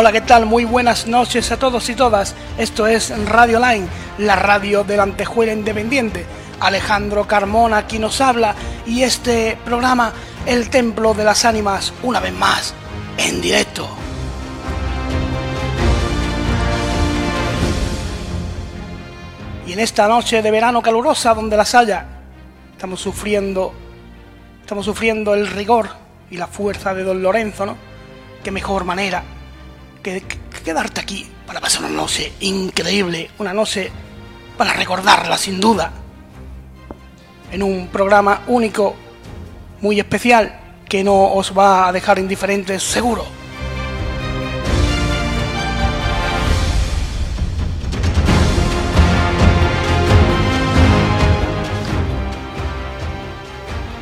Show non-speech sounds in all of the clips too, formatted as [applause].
Hola, ¿qué tal? Muy buenas noches a todos y todas. Esto es Radio Line, la radio del Antejuela Independiente. Alejandro Carmona aquí nos habla y este programa, El Templo de las Ánimas, una vez más, en directo. Y en esta noche de verano calurosa donde las haya, estamos sufriendo, estamos sufriendo el rigor y la fuerza de Don Lorenzo, ¿no? Qué mejor manera que, quedarte aquí para pasar una noche increíble, una noche para recordarla sin duda, en un programa único, muy especial, que no os va a dejar indiferentes seguro.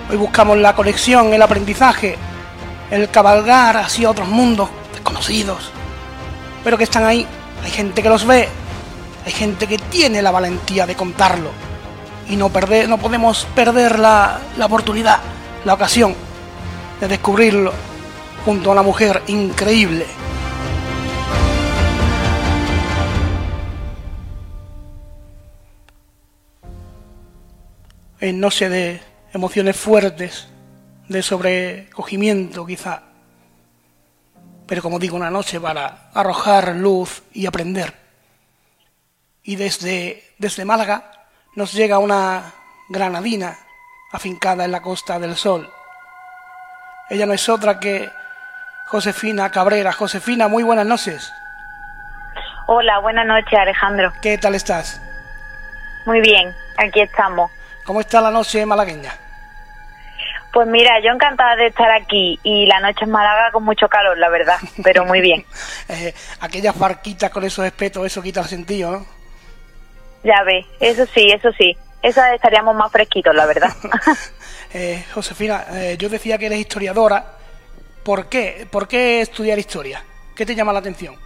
Hoy buscamos la conexión, el aprendizaje, el cabalgar hacia otros mundos desconocidos, pero que están ahí. Hay gente que los ve, hay gente que tiene la valentía de contarlo. Y no, perder, no podemos perder la, la oportunidad, la ocasión de descubrirlo junto a una mujer increíble. En no sé de emociones fuertes, de sobrecogimiento quizá pero como digo, una noche para arrojar luz y aprender. Y desde, desde Málaga nos llega una granadina afincada en la Costa del Sol. Ella no es otra que Josefina Cabrera. Josefina, muy buenas noches. Hola, buenas noches Alejandro. ¿Qué tal estás? Muy bien, aquí estamos. ¿Cómo está la noche malagueña? Pues mira, yo encantada de estar aquí y la noche en Málaga con mucho calor, la verdad, pero muy bien. [laughs] eh, aquellas barquitas con esos espetos, eso quita el sentido, ¿no? Ya ve, eso sí, eso sí. Esa estaríamos más fresquitos, la verdad. [laughs] [laughs] eh, Josefina, eh, yo decía que eres historiadora. ¿Por qué? ¿Por qué estudiar historia? ¿Qué te llama la atención?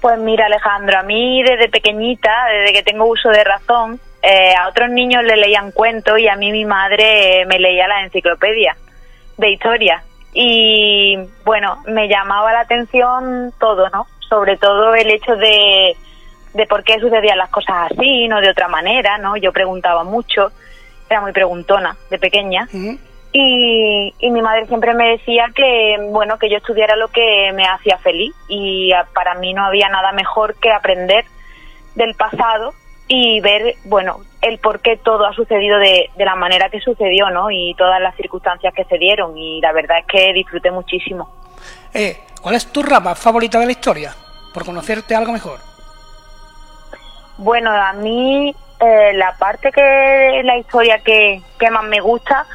Pues mira, Alejandro, a mí desde pequeñita, desde que tengo uso de razón, eh, a otros niños le leían cuentos y a mí mi madre me leía la enciclopedia de historia. Y bueno, me llamaba la atención todo, ¿no? Sobre todo el hecho de, de por qué sucedían las cosas así, no de otra manera, ¿no? Yo preguntaba mucho, era muy preguntona de pequeña. Y, y, mi madre siempre me decía que, bueno, que yo estudiara lo que me hacía feliz y para mí no había nada mejor que aprender del pasado y ver, bueno, el por qué todo ha sucedido de, de, la manera que sucedió, ¿no? Y todas las circunstancias que se dieron. Y la verdad es que disfruté muchísimo. Eh, ¿Cuál es tu rama favorita de la historia? Por conocerte algo mejor. Bueno, a mí eh, la parte que la historia que, que más me gusta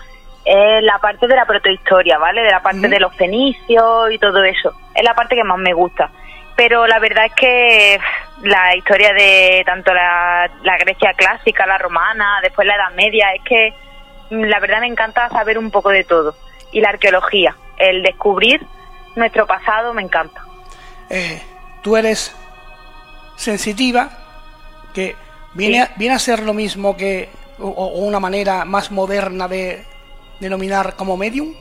es la parte de la protohistoria, ¿vale? De la parte de los fenicios y todo eso. Es la parte que más me gusta pero la verdad es que la historia de tanto la, Grecia clásica, la romana, después la Edad Media, es que mm, la verdad me encanta saber un poco de todo. Y la arqueología, el descubrir nuestro pasado me encanta. Eh, tú eres sensitiva, que viene, a, viene a ser lo mismo que, o, una manera más moderna de denominar como medium.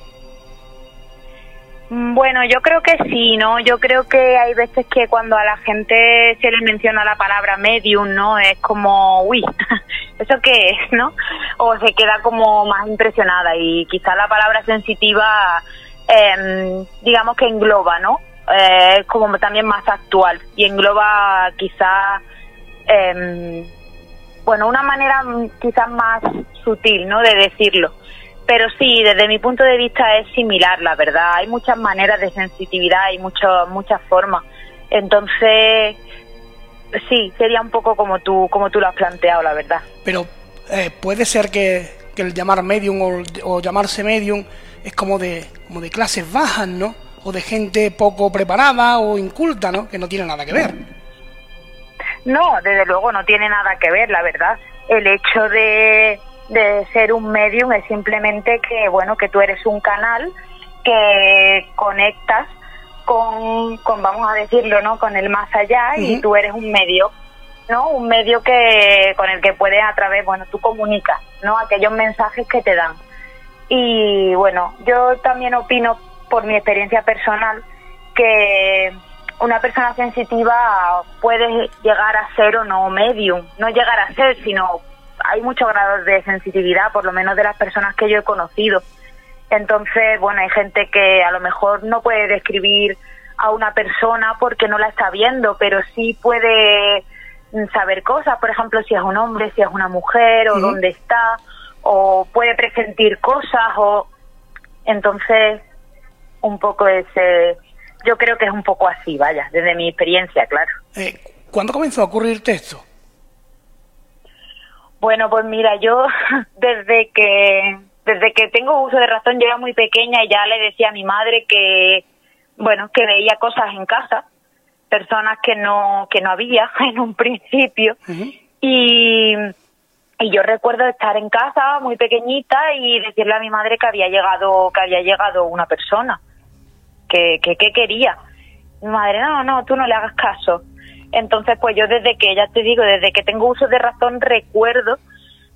Mm, bueno, yo creo que sí, ¿no? Yo creo que hay veces que cuando a la gente se le menciona la palabra medium, ¿no? Es como, uy, [laughs] ¿eso qué es, no? O se queda como más impresionada y quizá la palabra sensitiva, eh, digamos que engloba, ¿no? Eh, es como también más actual y engloba quizá, eh, bueno, una manera quizás más sutil, ¿no? De decirlo pero sí, desde mi punto de vista es similar, la verdad. Hay muchas maneras de sensitividad y muchas muchas formas. Entonces, sí, sería un poco como tú, como tú lo has planteado, la verdad. Pero eh, puede ser que, que, el llamar medium o, o, llamarse medium es como de, como de clases bajas, ¿no? O de gente poco preparada o inculta, ¿no? Que no tiene nada que ver. No, desde luego no tiene nada que ver, la verdad. El hecho de de ser un medium es simplemente que, bueno, que tú eres un canal que conectas con, con vamos a decirlo, ¿no? Con el más allá y tú eres un medio, ¿no? Un medio que con el que puedes a través, bueno, tú comunicas, ¿no? Aquellos mensajes que te dan. Y bueno, yo también opino por mi experiencia personal que una persona sensitiva puede llegar a ser o no medium, no llegar a ser, sino hay muchos grados de sensibilidad, por lo menos de las personas que yo he conocido. Entonces, bueno, hay gente que a lo mejor no puede describir a una persona porque no la está viendo, pero sí puede saber cosas, por ejemplo, si es un hombre, si es una mujer, o dónde está, o puede presentir cosas, o entonces un poco ese, yo creo que es un poco así, vaya, desde mi experiencia, claro. Eh, ¿Cuándo comenzó a ocurrirte esto? Bueno, pues mira, yo [laughs] desde que desde que tengo uso de razón, yo era muy pequeña y ya le decía a mi madre que bueno, que veía cosas en casa, personas que no, que no había [laughs] en un principio. y, y yo recuerdo estar en casa muy pequeñita y decirle a mi madre que había llegado, que había llegado una persona, que, que, quería. Mi madre, no, no, tú no le hagas caso. Entonces, pues yo desde que, ya te digo, desde que tengo uso de razón, recuerdo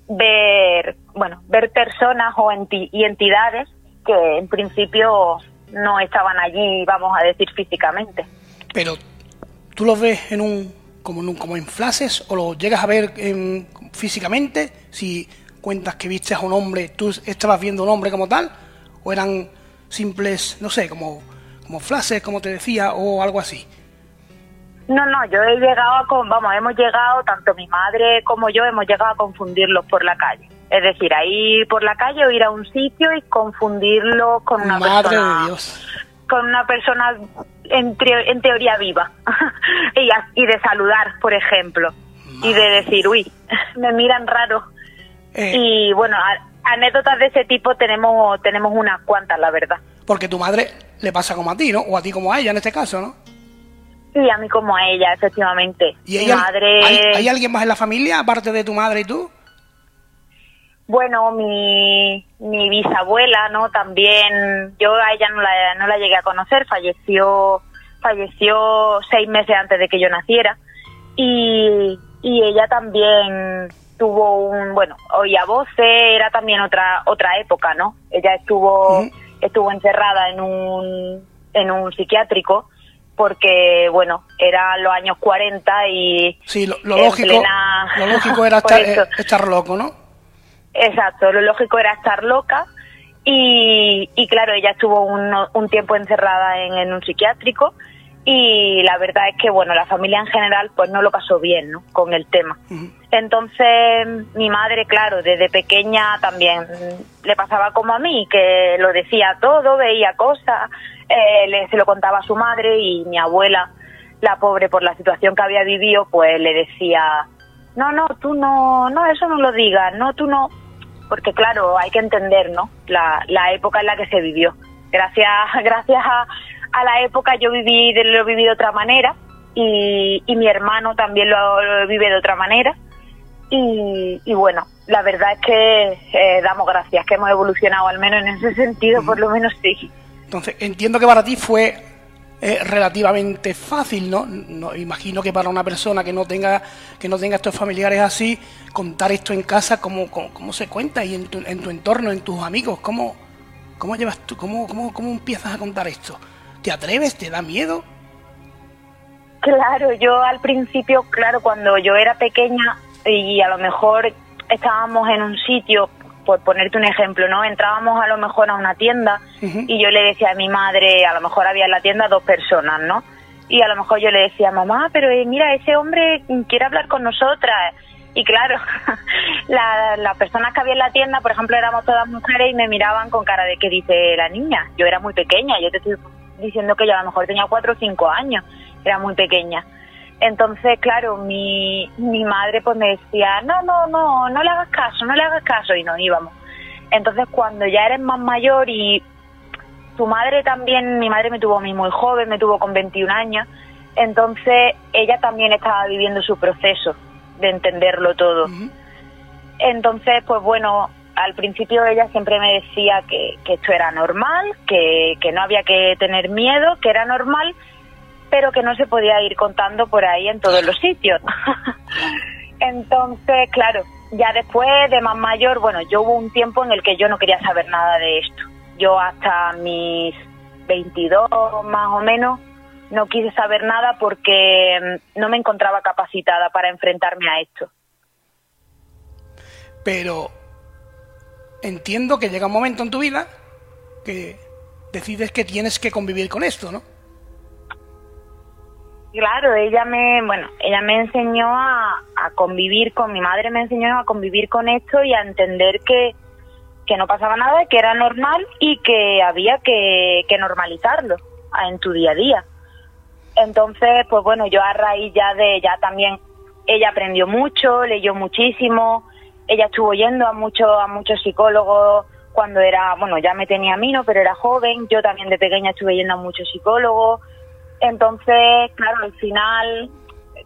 ver, bueno, ver personas o y entidades que en principio no estaban allí, vamos a decir, físicamente. Pero, ¿tú los ves en un, como en, un, como en flashes o los llegas a ver físicamente? Si cuentas que viste a un hombre, ¿tú estabas viendo a un hombre como tal? ¿O eran simples, no sé, como, como flashes, como te decía, o algo así? No, no, yo he llegado a, vamos, hemos llegado, tanto mi madre como yo, hemos llegado a confundirlos por la calle. Es decir, a ir por la calle o ir a un sitio y confundirlo con una Madre De Dios. Con una persona en, en teoría viva. [laughs] y, de saludar, por ejemplo. Y de decir, uy, [laughs] me miran raro. Eh. Y bueno, anécdotas de ese tipo tenemos, tenemos unas cuantas, la verdad. Porque tu madre le pasa como a ti, ¿no? O a ti como a ella en este caso, ¿no? Sí, a mí como a ella, efectivamente. ¿Y madre... ¿hay, alguien más en la familia, aparte de tu madre y tú? Bueno, mi, mi bisabuela, ¿no? También, yo a ella no la, no la llegué a conocer, falleció, falleció seis meses antes de que yo naciera. Y, y ella también tuvo un, bueno, oía voces, era también otra, otra época, ¿no? Ella estuvo, estuvo encerrada en un, en un psiquiátrico porque bueno, eran los años 40 y sí, lo, lógico, lo lógico era [laughs] estar, estar, loco, ¿no? Exacto, lo lógico era estar loca y, y claro, ella estuvo un, un tiempo encerrada en, un psiquiátrico y la verdad es que bueno, la familia en general pues no lo pasó bien, ¿no? Con el tema. Entonces mi madre, claro, desde pequeña también le pasaba como a mí, que lo decía todo, veía cosas, eh, le, se lo contaba a su madre y mi abuela, la pobre por la situación que había vivido, pues le decía, no, no, tú no, no, eso no lo digas, no, tú no, porque claro, hay que entender, ¿no? La, la época en la que se vivió. Gracias, [laughs] gracias a, a la época yo viví, lo viví de otra manera y, y mi hermano también lo, vive de otra manera. Y, y, bueno, la verdad es que eh, damos gracias, que hemos evolucionado al menos en ese sentido, por lo menos sí. Entonces, entiendo que para ti fue eh, relativamente fácil, ¿no? ¿no? Imagino que para una persona que no tenga que no tenga estos familiares así, contar esto en casa, ¿cómo, cómo, se cuenta? Y en tu, en tu entorno, en tus amigos, ¿cómo, cómo llevas tú, cómo, cómo, cómo empiezas a contar esto? ¿Te atreves? ¿Te da miedo? Claro, yo al principio, claro, cuando yo era pequeña y a lo mejor estábamos en un sitio por ponerte un ejemplo, ¿no? Entrábamos a lo mejor a una tienda y yo le decía a mi madre, a lo mejor había en la tienda dos personas, ¿no? Y a lo mejor yo le decía, mamá, pero eh, mira, ese hombre quiere hablar con nosotras. Y claro, [laughs] las personas que había en la tienda, por ejemplo, éramos todas mujeres y me miraban con cara de que dice la niña. Yo era muy pequeña, yo te estoy diciendo que yo a lo mejor tenía cuatro o cinco años, era muy pequeña. Entonces, claro, mi, mi madre pues me decía, no, no, no, no le hagas caso, no le hagas caso, y nos íbamos. Entonces, cuando ya eres más mayor y tu madre también, mi madre me tuvo a mí muy joven, me tuvo con 21 años, entonces ella también estaba viviendo su proceso de entenderlo todo. Entonces, pues bueno, al principio ella siempre me decía que, esto era normal, que, que no había que tener miedo, que era normal, pero que no se podía ir contando por ahí en todos los sitios. [laughs] Entonces, claro, ya después de más mayor, bueno, yo hubo un tiempo en el que yo no quería saber nada de esto. Yo hasta mis 22 más o menos no quise saber nada porque mm, no me encontraba capacitada para enfrentarme a esto. Pero entiendo que llega un momento en tu vida que decides que tienes que convivir con esto, ¿no? Claro, ella me, bueno, ella me enseñó a, convivir con mi madre, me enseñó a convivir con esto y a entender que, que no pasaba nada, que era normal y que había que, que normalizarlo en tu día a día. Entonces, pues bueno, yo a raíz ya de ella también, ella aprendió mucho, leyó muchísimo, ella estuvo yendo a muchos a muchos psicólogos cuando era, bueno, ya me tenía a mí, ¿no? Pero era joven, yo también de pequeña estuve yendo a muchos psicólogos. Entonces, claro, al final,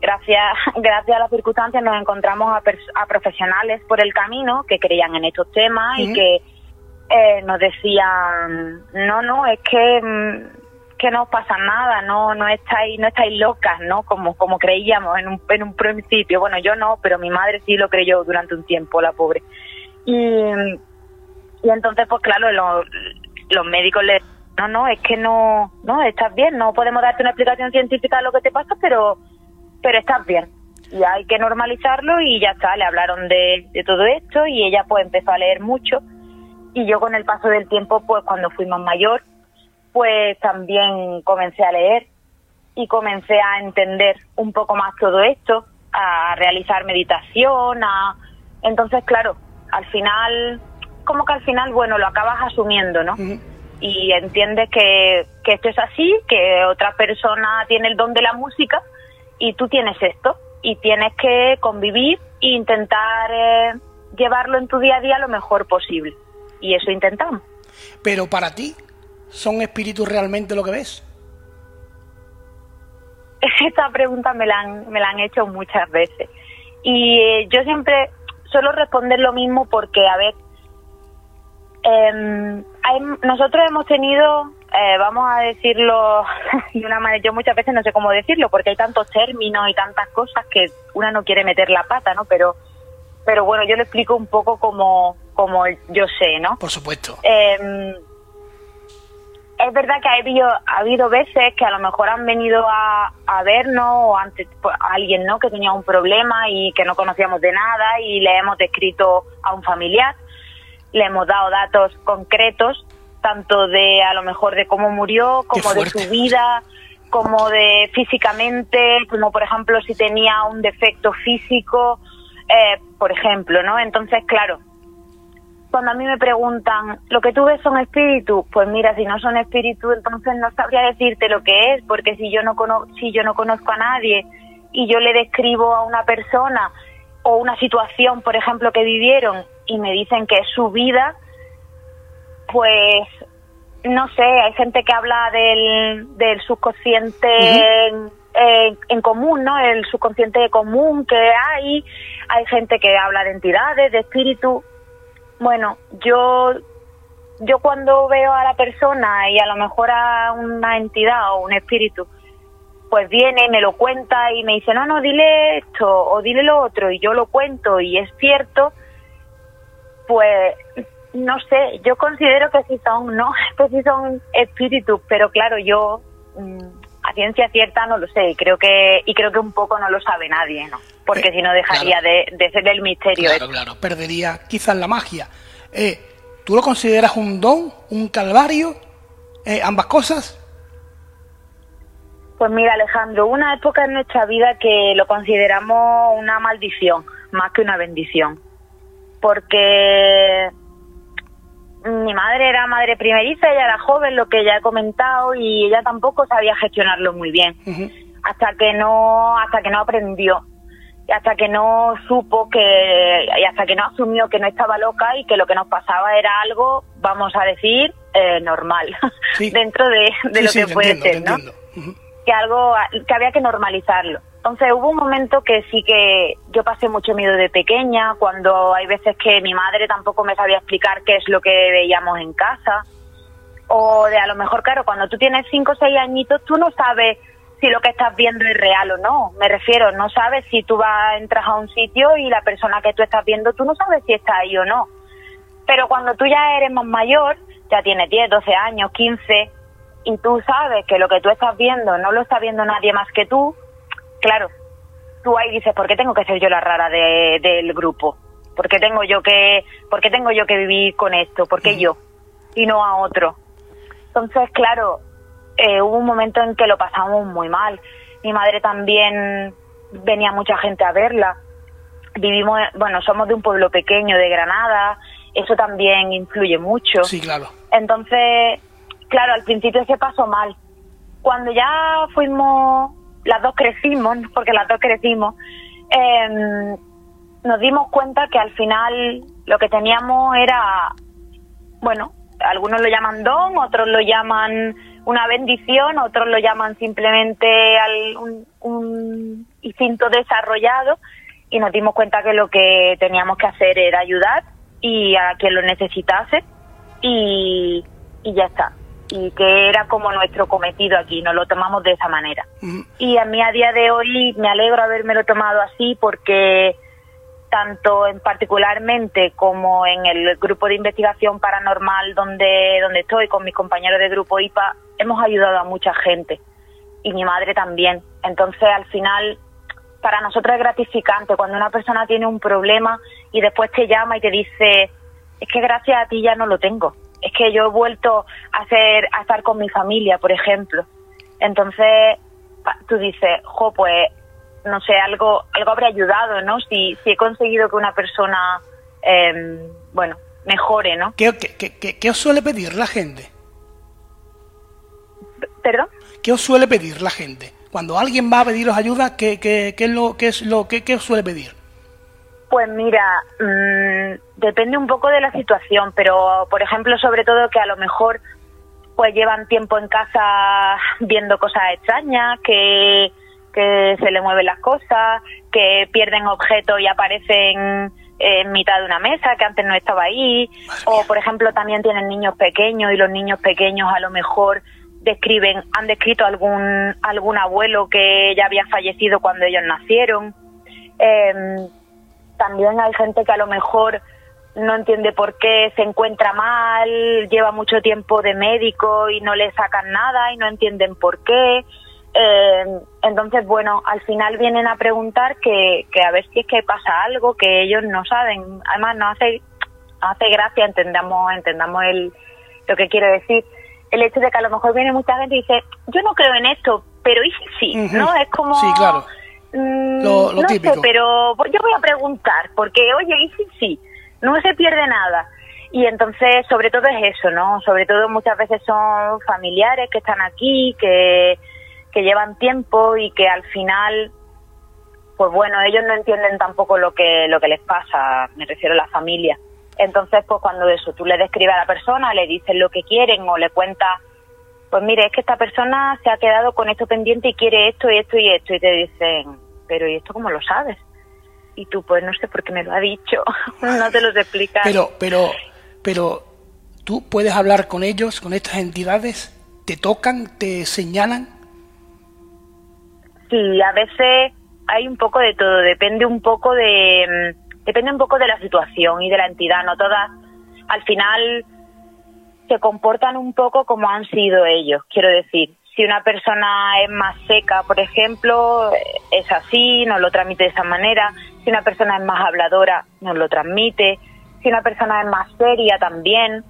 gracias, [laughs] gracias a las circunstancias, nos encontramos a, a profesionales por el camino que creían en estos temas y que eh, nos decían, no, no, es que mm, que no pasa nada, no no estáis no estáis locas, ¿no? Como como creíamos en un, en un principio. Bueno, yo no, pero mi madre sí lo creyó durante un tiempo, la pobre. Y, y entonces, pues claro, los médicos le no, no, es que no, no, estás bien, no podemos darte una explicación científica de lo que te pasa, pero, pero estás bien. Y hay que normalizarlo y ya está, le hablaron de, de todo esto y ella pues empezó a leer mucho. Y yo con el paso del tiempo, pues cuando fui más mayor, pues también comencé a leer y comencé a entender un poco más todo esto, a realizar meditación, a... entonces claro, al final, como que al final, bueno, lo acabas asumiendo, ¿no? Y entiendes que, que esto es así, que otra persona tiene el don de la música y tú tienes esto y tienes que convivir e intentar eh, llevarlo en tu día a día lo mejor posible. Y eso intentamos. Pero para ti, ¿Son espíritus realmente lo que ves? [laughs] Esta pregunta me la han, me la han hecho muchas veces. Y eh, yo siempre suelo responder lo mismo porque, a ver, em, nosotros hemos tenido, eh, vamos a decirlo [laughs] de una manera, yo muchas veces no sé cómo decirlo porque hay tantos términos y tantas cosas que una no quiere meter la pata, ¿no? Pero, pero bueno, yo le explico un poco como, como yo sé, ¿no? Por supuesto. Eh, es verdad que ha habido, ha habido veces que a lo mejor han venido a, vernos o antes pues, alguien no que tenía un problema y que no conocíamos de nada y le hemos descrito a un familiar, le hemos dado datos concretos, tanto de a lo mejor de cómo murió, como de su vida, como de físicamente, como por ejemplo si tenía un defecto físico, eh, por ejemplo, ¿no? Entonces, claro, cuando a mí me preguntan, ¿lo que tú ves son espíritus? Pues mira, si no son espíritus, entonces no sabría decirte lo que es, porque si yo no, si yo no conozco a nadie y yo le describo a una persona o una situación, por ejemplo, que vivieron y me dicen que es su vida, pues no sé, hay gente que habla del, del subconsciente en, en, común, ¿no? El subconsciente común que hay, hay gente que habla de entidades, de espíritus bueno, yo yo cuando veo a la persona y a lo mejor a una entidad o un espíritu, pues viene, me lo cuenta y me dice, no, no, dile esto o dile lo otro y yo lo cuento y es cierto, pues no sé, yo considero que sí son, no, [laughs] que sí son espíritus, pero claro, yo mm, a ciencia cierta no lo sé y creo que y creo que un poco no lo sabe nadie, ¿no? porque si no dejaría de, ser el misterio. Claro, claro, perdería quizás la magia. Eh, ¿Tú lo consideras un don, un calvario, eh, ambas cosas? Pues mira, Alejandro, una época en nuestra vida que lo consideramos una maldición, más que una bendición. Porque mi madre era madre primeriza, ella era joven, lo que ya he comentado, y ella tampoco sabía gestionarlo muy bien. Hasta que no, hasta que no aprendió y hasta que no supo que, y hasta que no asumió que no estaba loca y que lo que nos pasaba era algo, vamos a decir, eh, normal, [laughs] dentro de, lo que puede ser, ¿no? Que algo, que había que normalizarlo. Entonces hubo un momento que sí que yo pasé mucho miedo de pequeña, cuando hay veces que mi madre tampoco me sabía explicar qué es lo que veíamos en casa, o de a lo mejor, claro, cuando tú tienes cinco o seis añitos, tú no sabes si lo que estás viendo es real o no. Me refiero, no sabes si tú vas, entras a un sitio y la persona que tú estás viendo, tú no sabes si está ahí o no. Pero cuando tú ya eres más mayor, ya tienes 10, 12 años, 15, y tú sabes que lo que tú estás viendo no lo está viendo nadie más que tú, claro, tú ahí dices, ¿por qué tengo que ser yo la rara de- del grupo? ¿Por qué tengo yo que, por qué tengo yo que vivir con esto? ¿Por qué yo? Y no a otro. Entonces, claro, eh, hubo un momento en que lo pasamos muy mal. Mi madre también venía mucha gente a verla. Vivimos, bueno, somos de un pueblo pequeño de Granada, eso también influye mucho. Sí, claro. Entonces, claro, al principio se pasó mal. Cuando ya fuimos, las dos crecimos, porque las dos crecimos, em, nos dimos cuenta que al final lo que teníamos era, bueno, algunos lo llaman don, otros lo llaman una bendición, otros lo llaman simplemente al- un, un instinto desarrollado y nos dimos cuenta que lo que teníamos que hacer era ayudar y a quien lo necesitase y ya está. Y que era como nuestro cometido aquí, nos lo tomamos de esa manera. Y a mí a día de hoy me alegro haberme tomado así porque tanto en particularmente como en el grupo de investigación paranormal donde, donde estoy con mis compañeros de grupo IPA, hemos ayudado a mucha gente y mi madre también. Entonces al final para nosotros es gratificante cuando una persona tiene un problema y después te llama y te dice, es que gracias a ti ya no lo tengo. Es que yo he vuelto a, hacer, a estar con mi familia, por ejemplo. Entonces tú dices, jo, pues no sé, algo, algo habrá ayudado, ¿no? Si, si he conseguido que una persona, em, bueno, mejore, ¿no? ¿Qué, qué, qué- qué- qué os suele pedir la gente? ¿Perdón? ¿Qué os suele pedir la gente? Cuando alguien va a pediros ayuda, ¿qué, qué- qué es lo, qué es lo qué, qué os suele pedir? Pues mira, mm, depende un poco de la situación, pero por ejemplo, sobre todo que a lo mejor pues llevan tiempo en casa viendo cosas extrañas, que, que se le mueven las cosas, que pierden objetos y aparecen en mitad de una mesa que antes no estaba ahí, o por ejemplo también tienen niños pequeños y los niños pequeños a lo mejor describen, han descrito algún algún abuelo que ya había fallecido cuando ellos nacieron. Em, también hay gente que a lo mejor no entiende por qué se encuentra mal, lleva mucho tiempo de médico y no le sacan nada y no entienden por qué. Eh, entonces, bueno, al final vienen a preguntar que, que a ver si es que pasa algo que ellos no saben. Además, no hace, hace gracia, entendamos, entendamos el, lo que quiero decir. El hecho de que a lo mejor viene mucha gente y dice, yo no creo en esto, pero ¿y si sí? ¿No? Es como... Sí, claro. Mm, Lo- lo no típico. sé, pero yo voy a preguntar, porque oye, y sí, sí, no se pierde nada. Y entonces, sobre todo es eso, ¿no? Sobre todo muchas veces son familiares que están aquí, que, que llevan tiempo y que al final, pues bueno, ellos no entienden tampoco lo que, lo que les pasa, me refiero a la familia. Entonces, pues cuando eso, tú le describes a la persona, le dices lo que quieren o le cuentas pues mire, es que esta persona se ha quedado con esto pendiente y quiere esto y esto y esto. Y te dicen, pero ¿y esto cómo lo sabes? Y tú, pues no sé por qué me lo ha dicho. [laughs] no te lo explican. Pero, pero, pero, ¿tú puedes hablar con ellos, con estas entidades? ¿Te tocan, te señalan? Sí, a veces hay un poco de todo. Depende un poco de... mm, Depende un poco de la situación y de la entidad. No todas, al final, se comportan un poco como han sido ellos. Quiero decir, si una persona es más seca, por ejemplo, es así, nos lo transmite de esa manera. Si una persona es más habladora, nos lo transmite. Si una persona es más seria, también.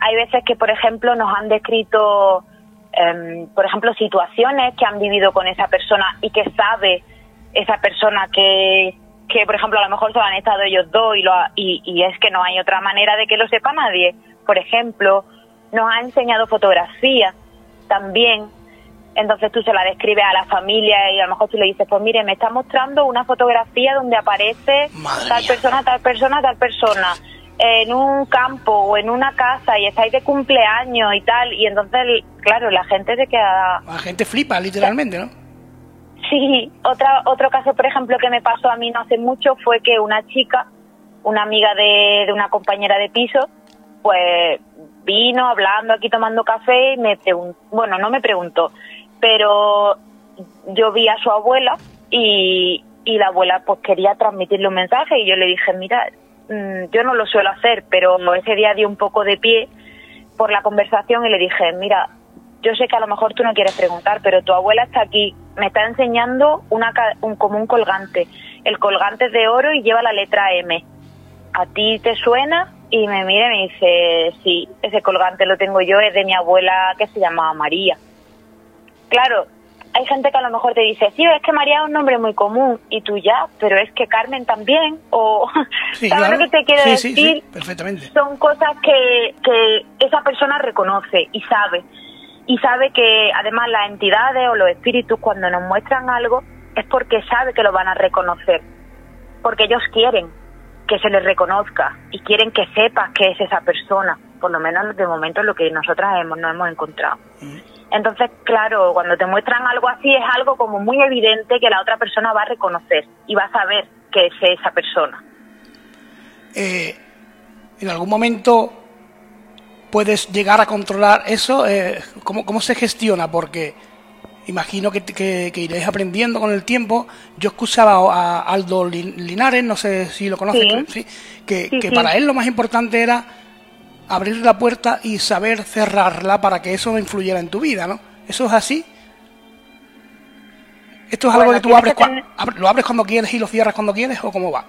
Hay veces que, por ejemplo, nos han descrito, em, por ejemplo, situaciones que han vivido con esa persona y que sabe esa persona que, que por ejemplo, a lo mejor solo han estado ellos dos y, lo ha- y, y es que no hay otra manera de que lo sepa nadie. Por ejemplo, nos ha enseñado fotografía también. Entonces tú se la describes a la familia y a lo mejor tú le dices, pues mire, me está mostrando una fotografía donde aparece Madre tal mía. persona, tal persona, tal persona en un campo o en una casa y estáis de cumpleaños y tal. Y entonces, claro, la gente se queda La gente flipa, literalmente, ¿no? Sí, otra, otro caso, por ejemplo, que me pasó a mí no hace mucho fue que una chica, una amiga de, de una compañera de piso, pues vino hablando aquí tomando café y me preguntó, bueno, no me preguntó, pero yo vi a su abuela y, y la abuela pues quería transmitirle un mensaje y yo le dije, mira, mm, yo no lo suelo hacer, pero ese día di un poco de pie por la conversación y le dije, mira, yo sé que a lo mejor tú no quieres preguntar, pero tu abuela está aquí, me está enseñando una, un, como un colgante. El colgante es de oro y lleva la letra M. ¿A ti te suena? Y me mira y me dice, sí, ese colgante lo tengo yo, es de mi abuela que se llamaba María. Claro, hay gente que a lo mejor te dice, sí, es que María es un nombre muy común, y tú ya, pero es que Carmen también, o [laughs] ¿sabes lo que te quiero decir? perfectamente. Son cosas que, que esa persona reconoce y sabe. Y sabe que además las entidades o los espíritus cuando nos muestran algo es porque sabe que lo van a reconocer, porque ellos quieren que se les reconozca y quieren que sepas que es esa persona, por lo menos de momento lo que nosotras hemos, no hemos encontrado. Entonces, claro, cuando te muestran algo así es algo como muy evidente que la otra persona va a reconocer y va a saber que es esa persona. Eh, ¿En algún momento puedes llegar a controlar eso? Eh, ¿cómo, se gestiona? Porque imagino que, que, iréis aprendiendo con el tiempo. Yo escuchaba a Aldo Linares, no sé si lo conoces, que, que para él lo más importante era abrir la puerta y saber cerrarla para que eso no influyera en tu vida, ¿no? ¿Eso es así? ¿Esto es algo que tú abres, lo abres cuando quieres y lo cierras cuando quieres o cómo va?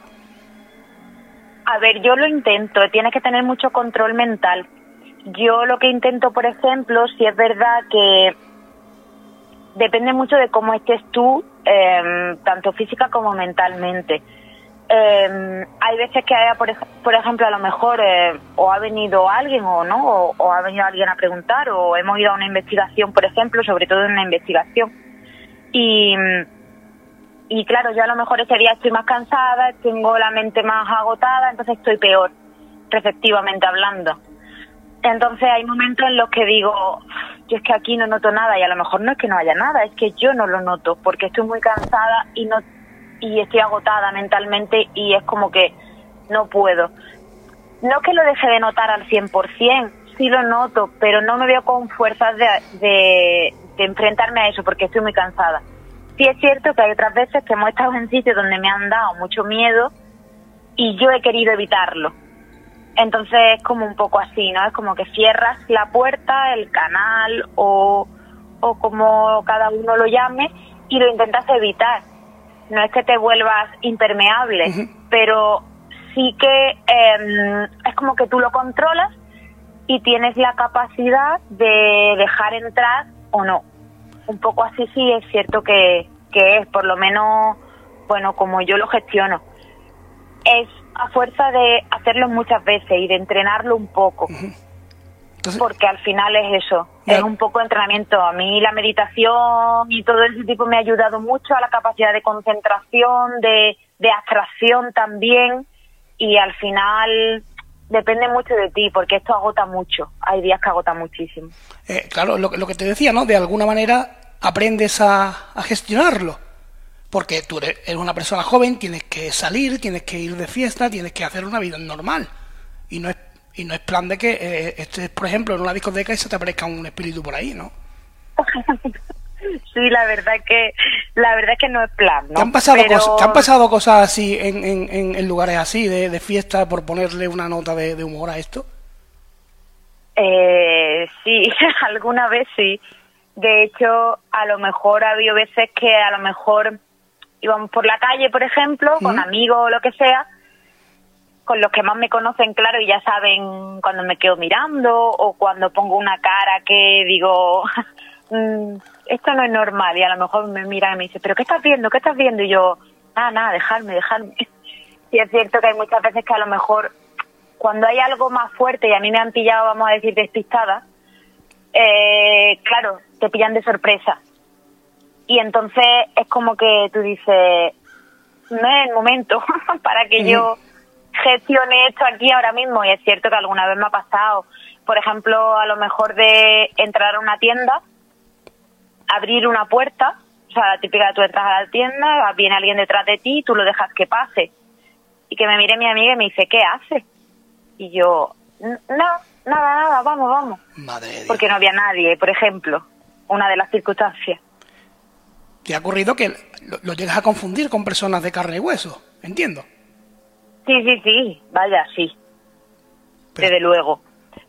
A ver, yo lo intento, tienes que tener mucho control mental. Yo lo que intento, por ejemplo, si es verdad que depende mucho de cómo estés tú, em, tanto física como mentalmente. Eh, hay veces que haya, por, por ejemplo, a lo mejor eh, o ha venido alguien o no, o, ha venido alguien a preguntar, o hemos ido a una investigación, por ejemplo, sobre todo en una investigación. Y, y claro, yo a lo mejor ese día estoy más cansada, tengo la mente más agotada, entonces estoy peor, efectivamente hablando. Entonces hay momentos en los que digo, yo es que aquí no noto nada y a lo mejor no es que no haya nada, es que yo no lo noto porque estoy muy cansada y no y estoy agotada mentalmente y es como que no puedo. No que lo deje de notar al 100%, sí lo noto, pero no me veo con fuerzas de, de, enfrentarme a eso porque estoy muy cansada. Sí es cierto que hay otras veces que hemos estado en sitios donde me han dado mucho miedo y yo he querido evitarlo. Entonces es como un poco así, ¿no? Es como que cierras la puerta, el canal o, o como cada uno lo llame y lo intentas evitar no es que te vuelvas impermeable, pero sí que em, es como que tú lo controlas y tienes la capacidad de dejar entrar o no. Un poco así sí es cierto que, que es, por lo menos, bueno, como yo lo gestiono. Es a fuerza de hacerlo muchas veces y de entrenarlo un poco porque al final es eso, es un poco de entrenamiento. A mí la meditación y todo ese tipo me ha ayudado mucho a la capacidad de concentración, de, de abstracción también, y al final depende mucho de ti, porque esto agota mucho. Hay días que agota muchísimo. Eh, claro, lo, lo, que te decía, ¿no? De alguna manera aprendes a, a gestionarlo. Porque tú eres, una persona joven, tienes que salir, tienes que ir de fiesta, tienes que hacer una vida normal. Y no es y no es plan de que eh, estés, por ejemplo, en una discoteca y se te aparezca un espíritu por ahí, ¿no? [laughs] sí, la verdad que la verdad que no es plan, ¿no? ¿Te han pasado, cosas, han pasado cosas así en, en, lugares así, de, fiesta, por ponerle una nota de, humor a esto? Eh, sí, [laughs] alguna vez sí. De hecho, a lo mejor ha habido veces que a lo mejor íbamos por la calle, por ejemplo, con amigos o lo que sea, con los que más me conocen, claro, y ya saben cuando me quedo mirando o cuando pongo una cara que digo, [laughs] mm, esto no es normal y a lo mejor me miran y me dicen, pero ¿qué estás viendo? ¿Qué estás viendo? Y yo, nada, nada, dejarme, dejarme. [laughs] y es cierto que hay muchas veces que a lo mejor cuando hay algo más fuerte y a mí me han pillado, vamos a decir, despistada, eh, claro, te pillan de sorpresa. Y entonces es como que tú dices, no es el momento [laughs] para que yo gestione esto aquí ahora mismo y es cierto que alguna vez me ha pasado, por ejemplo, a lo mejor de entrar a una tienda, abrir una puerta, o sea, la típica de tú entras a la tienda, viene alguien detrás de ti, tú lo dejas que pase y que me mire mi amiga y me dice, ¿qué hace? Y yo, no, nada, nada, vamos, vamos. Madre Porque no había nadie, por ejemplo, una de las circunstancias. ¿Te ha ocurrido que lo, lo llegas a confundir con personas de carne y hueso? Entiendo. Sí, sí, sí, vaya, sí. Desde luego.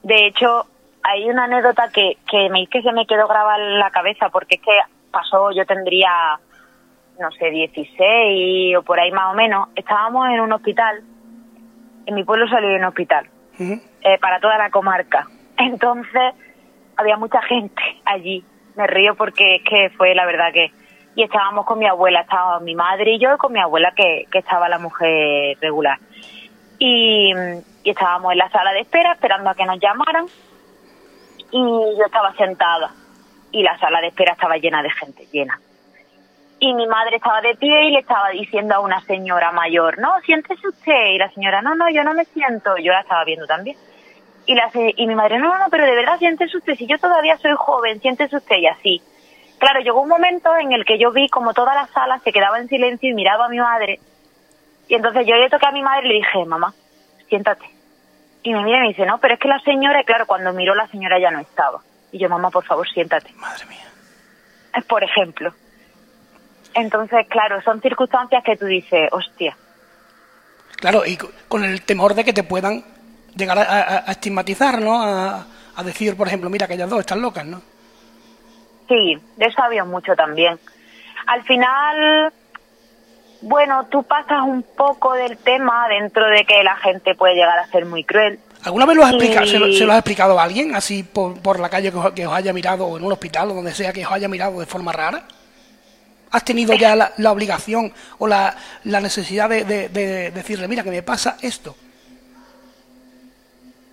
De hecho, hay una anécdota que, que, me, que se me quedó grabada en la cabeza porque es que pasó, yo tendría, no sé, 16 o por ahí más o menos. Estábamos en un hospital, en mi pueblo salió un hospital, eh, para toda la comarca. [laughs] Entonces, había mucha gente allí. Me río porque es que fue la verdad que... Y estábamos con mi abuela, estaba mi madre y yo y con mi abuela que, que estaba la mujer regular. Y, y estábamos en la sala de espera esperando a que nos llamaran y yo estaba sentada y la sala de espera estaba llena de gente, llena. Y mi madre estaba de pie y le estaba diciendo a una señora mayor, no, siéntese usted. Y la señora, no, no, yo no me siento. Yo la estaba viendo también. Y, la, y mi madre, no, no, pero de verdad siéntese usted, si yo todavía soy joven, siéntese usted y así. Claro, llegó un momento en el que yo vi como toda la sala se quedaba en silencio y miraba a mi madre. Y entonces yo le toqué a mi madre y le dije, mamá, siéntate. Y me mira y me dice, no, pero es que la señora, y claro, cuando miró la señora ya no estaba. Y yo, mamá, por favor, siéntate. Madre mía. Es por ejemplo. Entonces, claro, son circunstancias que tú dices, hostia. Claro, y con el temor de que te puedan llegar a, estigmatizar, ¿no? A, a, decir, por ejemplo, mira, que ellas dos están locas, ¿no? Sí, de eso había mucho también. Al final, bueno, tú pasas un poco del tema dentro de que la gente puede llegar a ser muy cruel. ¿Alguna vez lo has explicado, se, lo, has explicado a alguien, así por, por la calle que os, haya mirado, o en un hospital, o donde sea, que os haya mirado de forma rara? ¿Has tenido ya la, la obligación o la, la necesidad de, de, decirle, mira, que me pasa esto?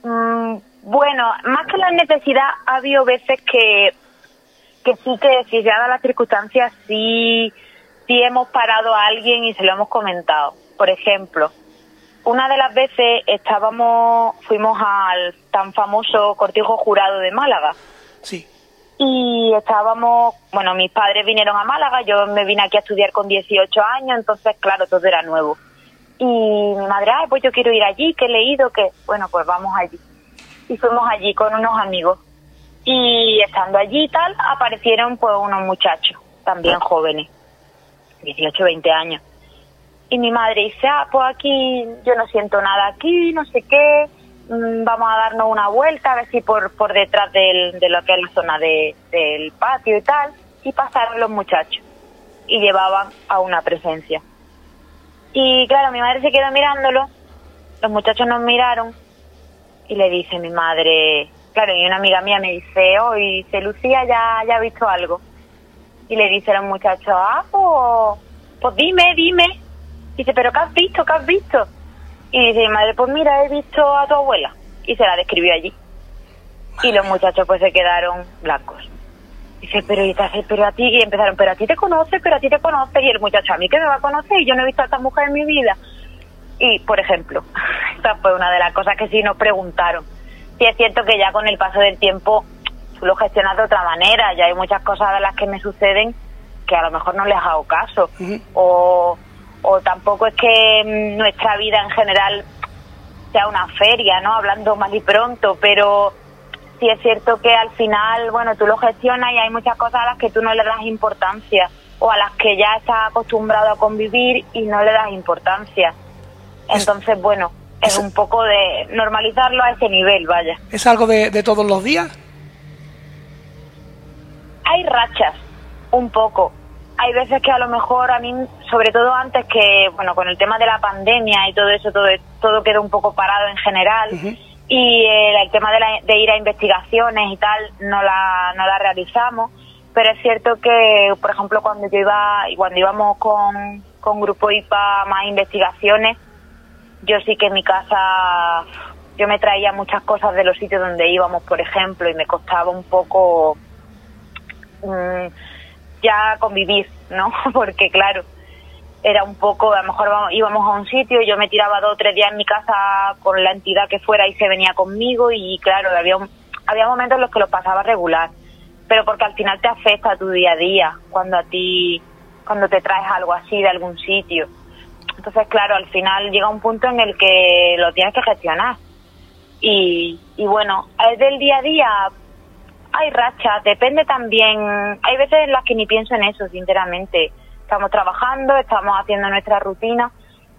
Mm, bueno, más que la necesidad, ha habido veces que, que sí que, si dada las circunstancias, sí sí hemos parado a alguien y se lo hemos comentado. Por ejemplo, una de las veces estábamos, fuimos al tan famoso cortijo jurado de Málaga. Sí. Y estábamos, bueno, mis padres vinieron a Málaga, yo me vine aquí a estudiar con 18 años, entonces, claro, todo era nuevo. Y mi madre, ay, pues yo quiero ir allí, que he leído, que, bueno, pues vamos allí. Y fuimos allí con unos amigos. Y estando allí tal, aparecieron pues unos muchachos, también jóvenes 18, 20 años. Y mi madre dice, ah, pues aquí yo no siento nada aquí, no sé qué, mm, vamos a darnos una vuelta, a ver si por, por detrás del, de lo que es la zona de, del patio y tal. Y pasaron los muchachos y llevaban a una presencia. Y claro, mi madre se quedó mirándolo, los muchachos nos miraron y le dice mi madre, claro, y una amiga mía me dice, hoy oh, dice, Lucía ya, ya ha visto algo. Y le dice al muchacho, ah, pues, pues, dime, dime. Dice, pero ¿qué has visto? ¿Qué has visto? Y dice, madre, pues mira, he visto a tu abuela. Y se la describió allí. Y los muchachos pues se quedaron blancos. Dice, pero, y pero a ti, y empezaron, pero a ti te conoce, pero a ti te conoce. Y el muchacho, a mí que me va a conocer, y yo no he visto a esta mujer en mi vida. Y, por ejemplo, [laughs] esta fue una de las cosas que sí nos preguntaron. Sí es cierto que ya con el paso del tiempo lo gestionas de otra manera. Ya hay muchas cosas de las que me suceden que a lo mejor no les hago caso. o, o tampoco es que mm, nuestra vida en general sea una feria, ¿no? Hablando mal y pronto, pero sí es cierto que al final, bueno, tú lo gestionas y hay muchas cosas a las que tú no le das importancia o a las que ya estás acostumbrado a convivir y no le das importancia. Entonces, bueno, es, un poco de normalizarlo a ese nivel, vaya. ¿Es algo de, de todos los días? hay rachas, un poco. Hay veces que a lo mejor a mí, sobre todo antes que, bueno, con el tema de la pandemia y todo eso, todo, todo quedó un poco parado en general. Y el, tema de, ir a investigaciones y tal, no la, no la realizamos. Pero es cierto que, por ejemplo, cuando yo iba, cuando íbamos con, con Grupo IPA más investigaciones, yo sí que en mi casa, yo me traía muchas cosas de los sitios donde íbamos, por ejemplo, y me costaba un poco Mm, ya convivir, ¿no? [laughs] Porque claro, era un poco, a lo mejor íbamos a un sitio, yo me tiraba dos o tres días en mi casa con la entidad que fuera y se venía conmigo y claro, había, había momentos en los que lo pasaba regular, pero porque al final te afecta tu día a día cuando a ti, cuando te traes algo así de algún sitio. Entonces, claro, al final llega un punto en el que lo tienes que gestionar. Y, y bueno, es del día a día, hay rachas, depende también. Hay veces en las que ni pienso en eso, sinceramente. Estamos trabajando, estamos haciendo nuestra rutina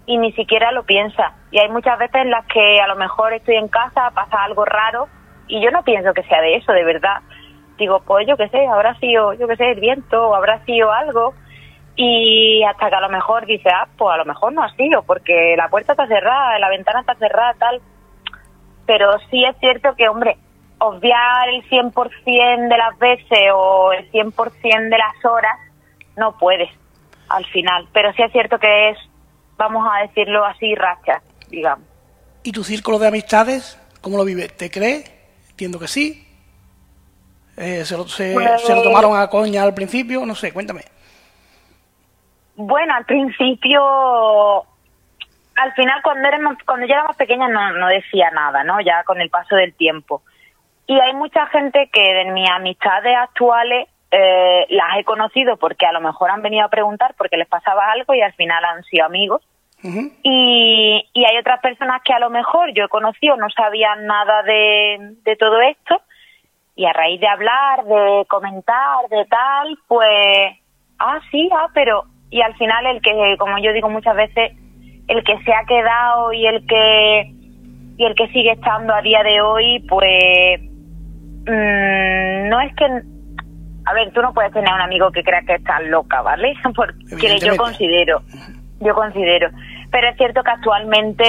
y ni siquiera lo piensa. Y hay muchas veces en las que a lo mejor estoy en casa, pasa algo raro Y yo no pienso que sea de eso, de verdad. Digo, pues yo qué sé, habrá sido, yo qué sé, el viento, habrá sido algo. Y hasta que a lo mejor dice, ah, pues a lo mejor no ha sido, porque la puerta está cerrada, la ventana está cerrada, tal. Pero sí es cierto que, hombre, obviar el 100% de las veces o el 100% de las horas no puedes al final. Pero sí es cierto que es, vamos a decirlo así, racha, digamos. ¿Y tu círculo de amistades, cómo lo vive? ¿Te cree? Entiendo que sí. Eh, ¿se, lo, se, Pues- ¿Se lo tomaron a coña al principio? No sé, cuéntame. Bueno, al principio, al final cuando éramos, cuando yo era más pequeña no, no decía nada, ¿no? Ya con el paso del tiempo. Y hay mucha gente que de mis amistades actuales eh, las he conocido porque a lo mejor han venido a preguntar porque les pasaba algo y al final han sido amigos. Y, y hay otras personas que a lo mejor yo he conocido, no sabían nada de, de todo esto, y a raíz de hablar, de comentar, de tal, pues, ah, sí, ah, pero, y al final el que, como yo digo muchas veces, el que se ha quedado y el que, y el que sigue estando a día de hoy, pues, mm, no es que, a ver, tú no puedes tener un amigo que crea que estás loca, ¿vale? [laughs] Porque yo considero, yo considero. Pero es cierto que actualmente,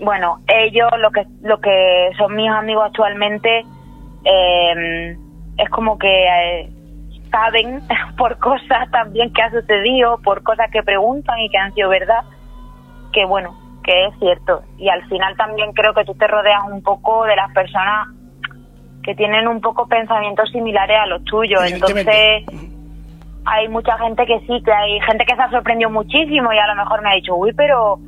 bueno, ellos, lo que, lo que son mis amigos actualmente, eh, es como que eh, saben [laughs] por cosas también que ha sucedido, por cosas que preguntan y que han sido verdad, que bueno, que es cierto. Y al final también creo que tú te rodeas un poco de las personas que tienen un poco pensamientos similares a los tuyos. Entonces, hay mucha gente que sí, que hay gente que se ha sorprendido muchísimo y a lo mejor me ha dicho, uy, pero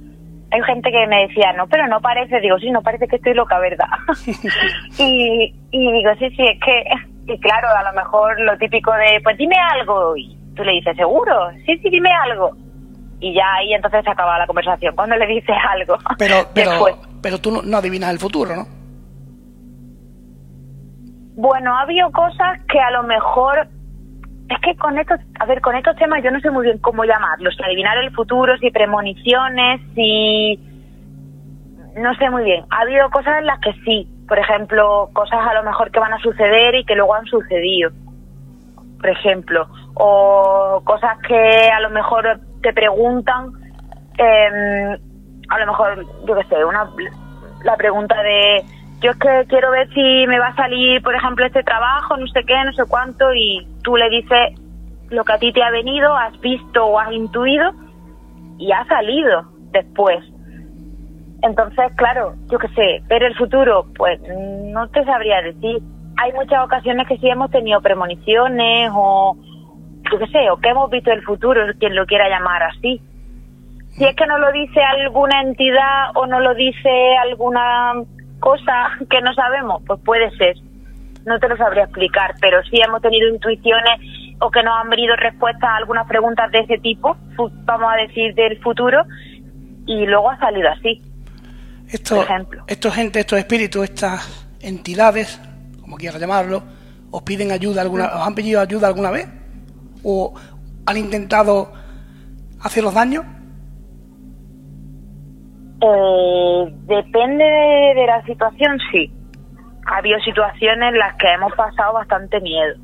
hay gente que me decía, no, pero no parece, digo, sí, no parece que estoy loca, ¿verdad? [laughs] y, y digo, sí, sí, es que, y claro, a lo mejor lo típico de, pues dime algo, y tú le dices, ¿seguro? Sí, sí, dime algo. Y ya ahí entonces se acaba la conversación, [laughs] cuando le dices algo. Pero, [laughs] pero, Después. pero tú no, no adivinas el futuro, ¿no? Bueno, ha habido cosas que a lo mejor es que con estos, a ver, con estos temas yo no sé muy bien cómo llamarlos, adivinar el futuro, si premoniciones, si no sé muy bien. Ha habido cosas en las que sí, por ejemplo, cosas a lo mejor que van a suceder y que luego han sucedido, por ejemplo, o cosas que a lo mejor te preguntan, eh, a lo mejor, yo qué sé, una la pregunta de yo es que quiero ver si me va a salir, por ejemplo, este trabajo, no sé qué, no sé cuánto, y tú le dices lo que a ti te ha venido, has visto o has intuido, y ha salido después. Entonces, claro, yo qué sé, ver el futuro, pues no te sabría decir. Hay muchas ocasiones que sí hemos tenido premoniciones o, yo qué sé, o que hemos visto el futuro, quien lo quiera llamar así. Si es que no lo dice alguna entidad o no lo dice alguna cosa que no sabemos, pues puede ser. No te lo sabría explicar, pero sí hemos tenido intuiciones o que nos han venido respuestas a algunas preguntas de ese tipo, fu- vamos a decir, del futuro, y luego ha salido así. Esto, Por ejemplo. estos gente, estos espíritus, estas entidades, como quieras llamarlo, ¿os piden ayuda alguna, os han pedido ayuda alguna vez? ¿O han intentado haceros daño? Eh, depende de, de la situación, sí. Ha habido situaciones en las que hemos pasado bastante miedo.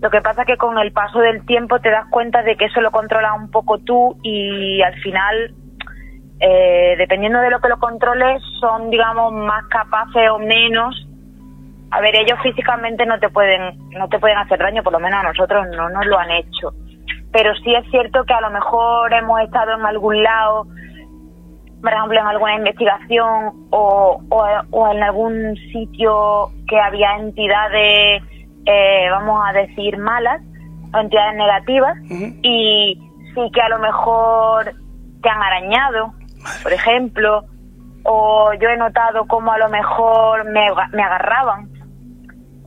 Lo que pasa es que con el paso del tiempo te das cuenta de que eso lo controlas un poco tú y al final, eh, dependiendo de lo que lo controles, son, digamos, más capaces o menos. A ver, ellos físicamente no te pueden, no te pueden hacer daño, por lo menos a nosotros no nos lo han hecho. Pero sí es cierto que a lo mejor hemos estado en algún lado por ejemplo, en alguna investigación o, o, o en algún sitio que había entidades, eh, vamos a decir, malas o entidades negativas y sí que a lo mejor te han arañado, por ejemplo, o yo he notado como a lo mejor me, me agarraban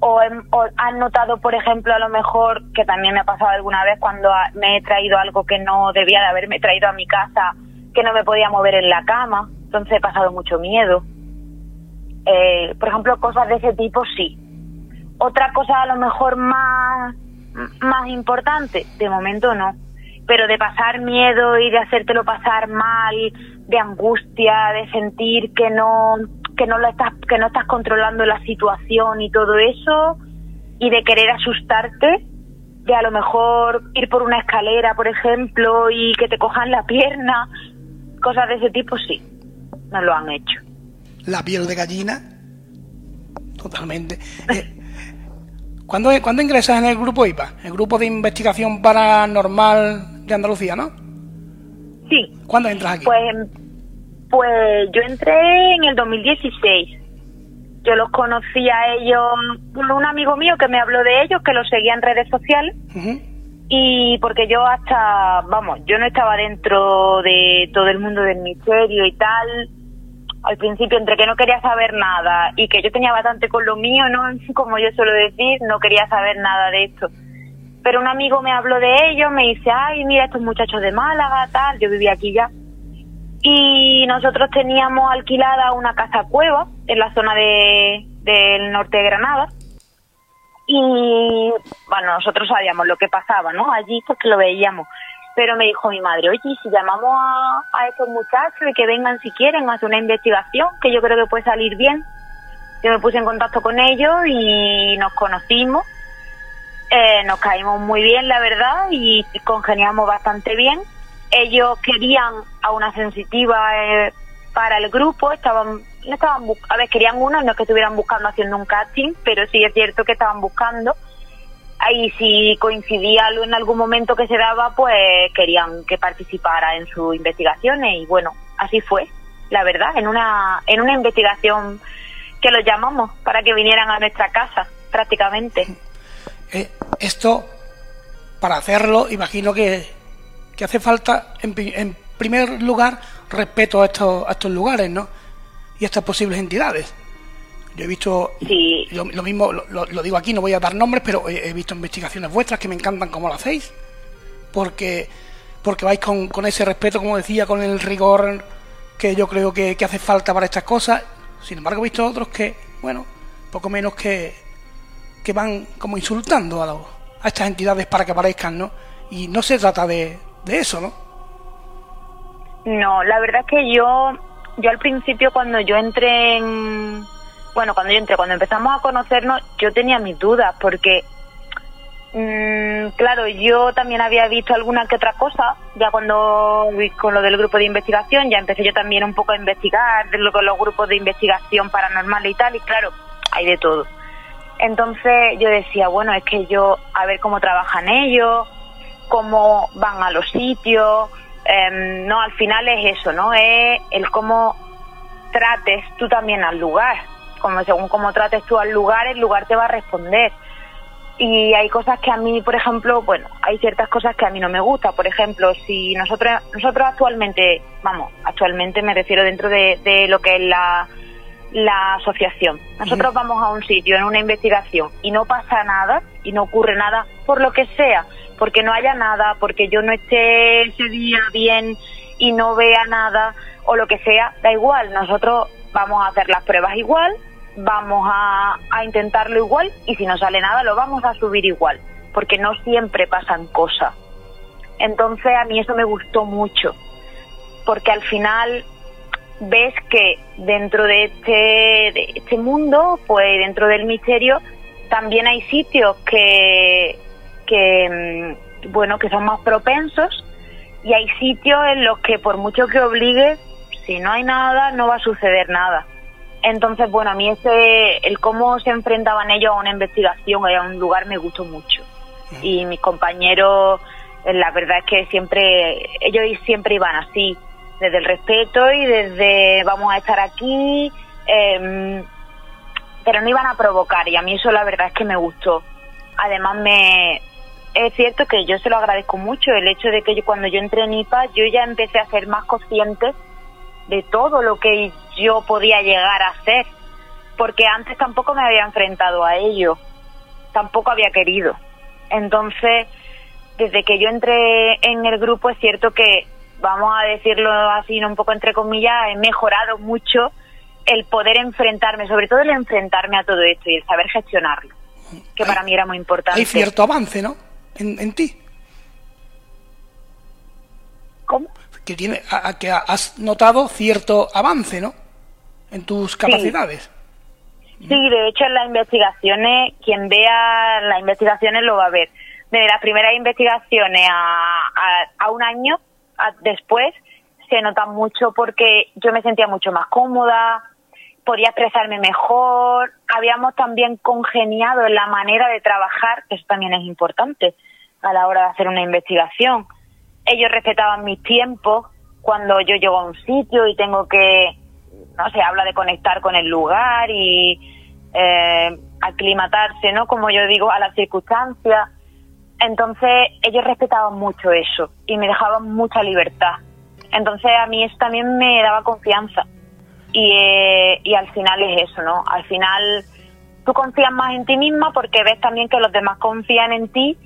o, o han notado, por ejemplo, a lo mejor, que también me ha pasado alguna vez cuando me he traído algo que no debía de haberme traído a mi casa, que no me podía mover en la cama, entonces he pasado mucho miedo. Eh, por ejemplo, cosas de ese tipo sí. Otra cosa a lo mejor más, más importante, de momento no. Pero de pasar miedo y de hacértelo pasar mal, de angustia, de sentir que no, que no la estás que no estás controlando la situación y todo eso y de querer asustarte de a lo mejor ir por una escalera por ejemplo y que te cojan la pierna cosas de ese tipo sí nos lo han hecho la piel de gallina totalmente eh, ¿cuándo, ¿Cuándo ingresas en el grupo IPA? El grupo de investigación paranormal de Andalucía, ¿no? Sí. ¿Cuándo entras aquí? Pues pues yo entré en el 2016. Yo los conocí a ellos un amigo mío que me habló de ellos, que los seguía en redes sociales. Y porque yo hasta, vamos, yo no estaba dentro de todo el mundo del misterio y tal. Al principio, entre que no quería saber nada y que yo tenía bastante con lo mío, ¿no? [laughs] Como yo suelo decir, no quería saber nada de esto. Pero un amigo me habló de ellos, me dice, ay, mira estos muchachos de Málaga, tal. Yo vivía aquí ya y nosotros teníamos alquilada una casa cueva en la zona de, del norte de Granada y bueno, nosotros sabíamos lo que pasaba, ¿no? Allí porque lo veíamos. Pero me dijo mi madre, oye, si llamamos a, a estos muchachos y que vengan si quieren a hacer una investigación, que yo creo que puede salir bien. Yo me puse en contacto con ellos y nos conocimos. Eh, nos caímos muy bien, la verdad, y congeniamos bastante bien ellos querían a una sensitiva eh, para el grupo, estaban, no estaban a ver, querían una, no es que estuvieran buscando haciendo un casting, pero sí es cierto que estaban buscando. Ahí si coincidía en algún momento que se daba, pues querían que participara en sus investigaciones y bueno, así fue, la verdad, en una en una investigación que los llamamos para que vinieran a nuestra casa, prácticamente. Eh, esto, para hacerlo, imagino que que hace falta, en, primer lugar, respeto a estos, a estos lugares, ¿no? Y a estas posibles entidades. Yo he visto lo, mismo, lo, digo aquí, no voy a dar nombres, pero he, visto investigaciones vuestras que me encantan como lo hacéis, porque, porque vais con, con, ese respeto, como decía, con el rigor que yo creo que, hace falta para estas cosas. Sin embargo, he visto otros que, bueno, poco menos que, que van como insultando a, a estas entidades para que aparezcan, ¿no? Y no se trata de, de eso, ¿no? No, la verdad es que yo, yo al principio cuando yo entré en, bueno, cuando yo entré, cuando empezamos a conocernos, yo tenía mis dudas porque, mm, claro, yo también había visto alguna que otra cosa, ya cuando con lo del grupo de investigación, ya empecé yo también un poco a investigar de lo, con los grupos de investigación paranormal y tal, y claro, hay de todo. Entonces yo decía, bueno, es que yo, a ver cómo trabajan ellos, cómo van a los sitios, em, no, al final es eso, ¿no? Es el cómo trates tú también al lugar, como según cómo trates tú al lugar, el lugar te va a responder. Y hay cosas que a mí, por ejemplo, bueno, hay ciertas cosas que a mí no me gustan. Por ejemplo, si nosotros, nosotros actualmente, vamos, actualmente me refiero dentro de, de lo que es la, la asociación. Nosotros vamos a un sitio en una investigación y no pasa nada y no ocurre nada por lo que sea, porque no haya nada, porque yo no esté ese día bien y no vea nada o lo que sea, da igual, nosotros vamos a hacer las pruebas igual, vamos a, intentarlo igual y si no sale nada lo vamos a subir igual, porque no siempre pasan cosas. Entonces a mí eso me gustó mucho, porque al final ves que dentro de este, de este mundo, pues dentro del misterio, también hay sitios que, que, mm, bueno, que son más propensos y hay sitios en los que por mucho que obligues, si no hay nada, no va a suceder nada. Entonces, bueno, a mí ese, el cómo se enfrentaban ellos a una investigación, a un lugar, me gustó mucho. Y mis compañeros, eh, la verdad es que siempre, ellos siempre iban así, desde el respeto y desde vamos a estar aquí, eh, pero no iban a provocar y a mí eso la verdad es que me gustó. Además me, es cierto que yo se lo agradezco mucho el hecho de que yo, cuando yo entré en IPA yo ya empecé a ser más consciente de todo lo que yo podía llegar a hacer, porque antes tampoco me había enfrentado a ello, tampoco había querido. Entonces, desde que yo entré en el grupo es cierto que, vamos a decirlo así, un poco entre comillas, he mejorado mucho el poder enfrentarme, sobre todo el enfrentarme a todo esto y el saber gestionarlo, que para mí era muy importante. Hay cierto avance, ¿no? En, ti. ¿Cómo? Que, tiene, que has notado cierto avance, ¿no? en tus capacidades. Sí, de hecho en las investigaciones, quien vea las investigaciones lo va a ver. Desde las primeras investigaciones a, a, un año después se nota mucho porque yo me sentía mucho más cómoda, podía expresarme mejor, habíamos también congeniado en la manera de trabajar, que eso también es importante a la hora de hacer una investigación. Ellos respetaban mis tiempos cuando yo llego a un sitio y tengo que, no sé, habla de conectar con el lugar y eh, aclimatarse, ¿no? Como yo digo, a las circunstancias. Entonces ellos respetaban mucho eso y me dejaban mucha libertad. Entonces a mí eso también me daba confianza. Y, eh, y al final es eso, ¿no? Al final tú confías más en ti misma porque ves también que los demás confían en ti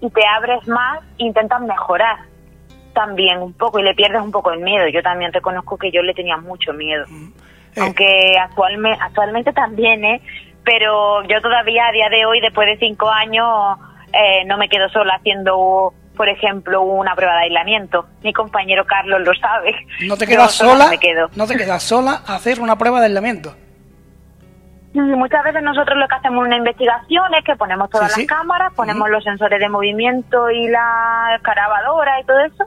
y te abres más intentas mejorar también un poco y le pierdes un poco el miedo. Yo también reconozco que yo le tenía mucho miedo. Mm. Eh. Aunque actualmente, actualmente también, ¿eh? Pero yo todavía a día de hoy, después de cinco años, eh, no me quedo sola haciendo por ejemplo, una prueba de aislamiento. Mi compañero Carlos lo sabe. ¿No te quedas sola? ¿No te quedas sola a hacer una prueba de aislamiento? Muchas veces nosotros lo que hacemos una investigación es que ponemos todas las cámaras, ponemos los sensores de movimiento y la grabadora y todo eso,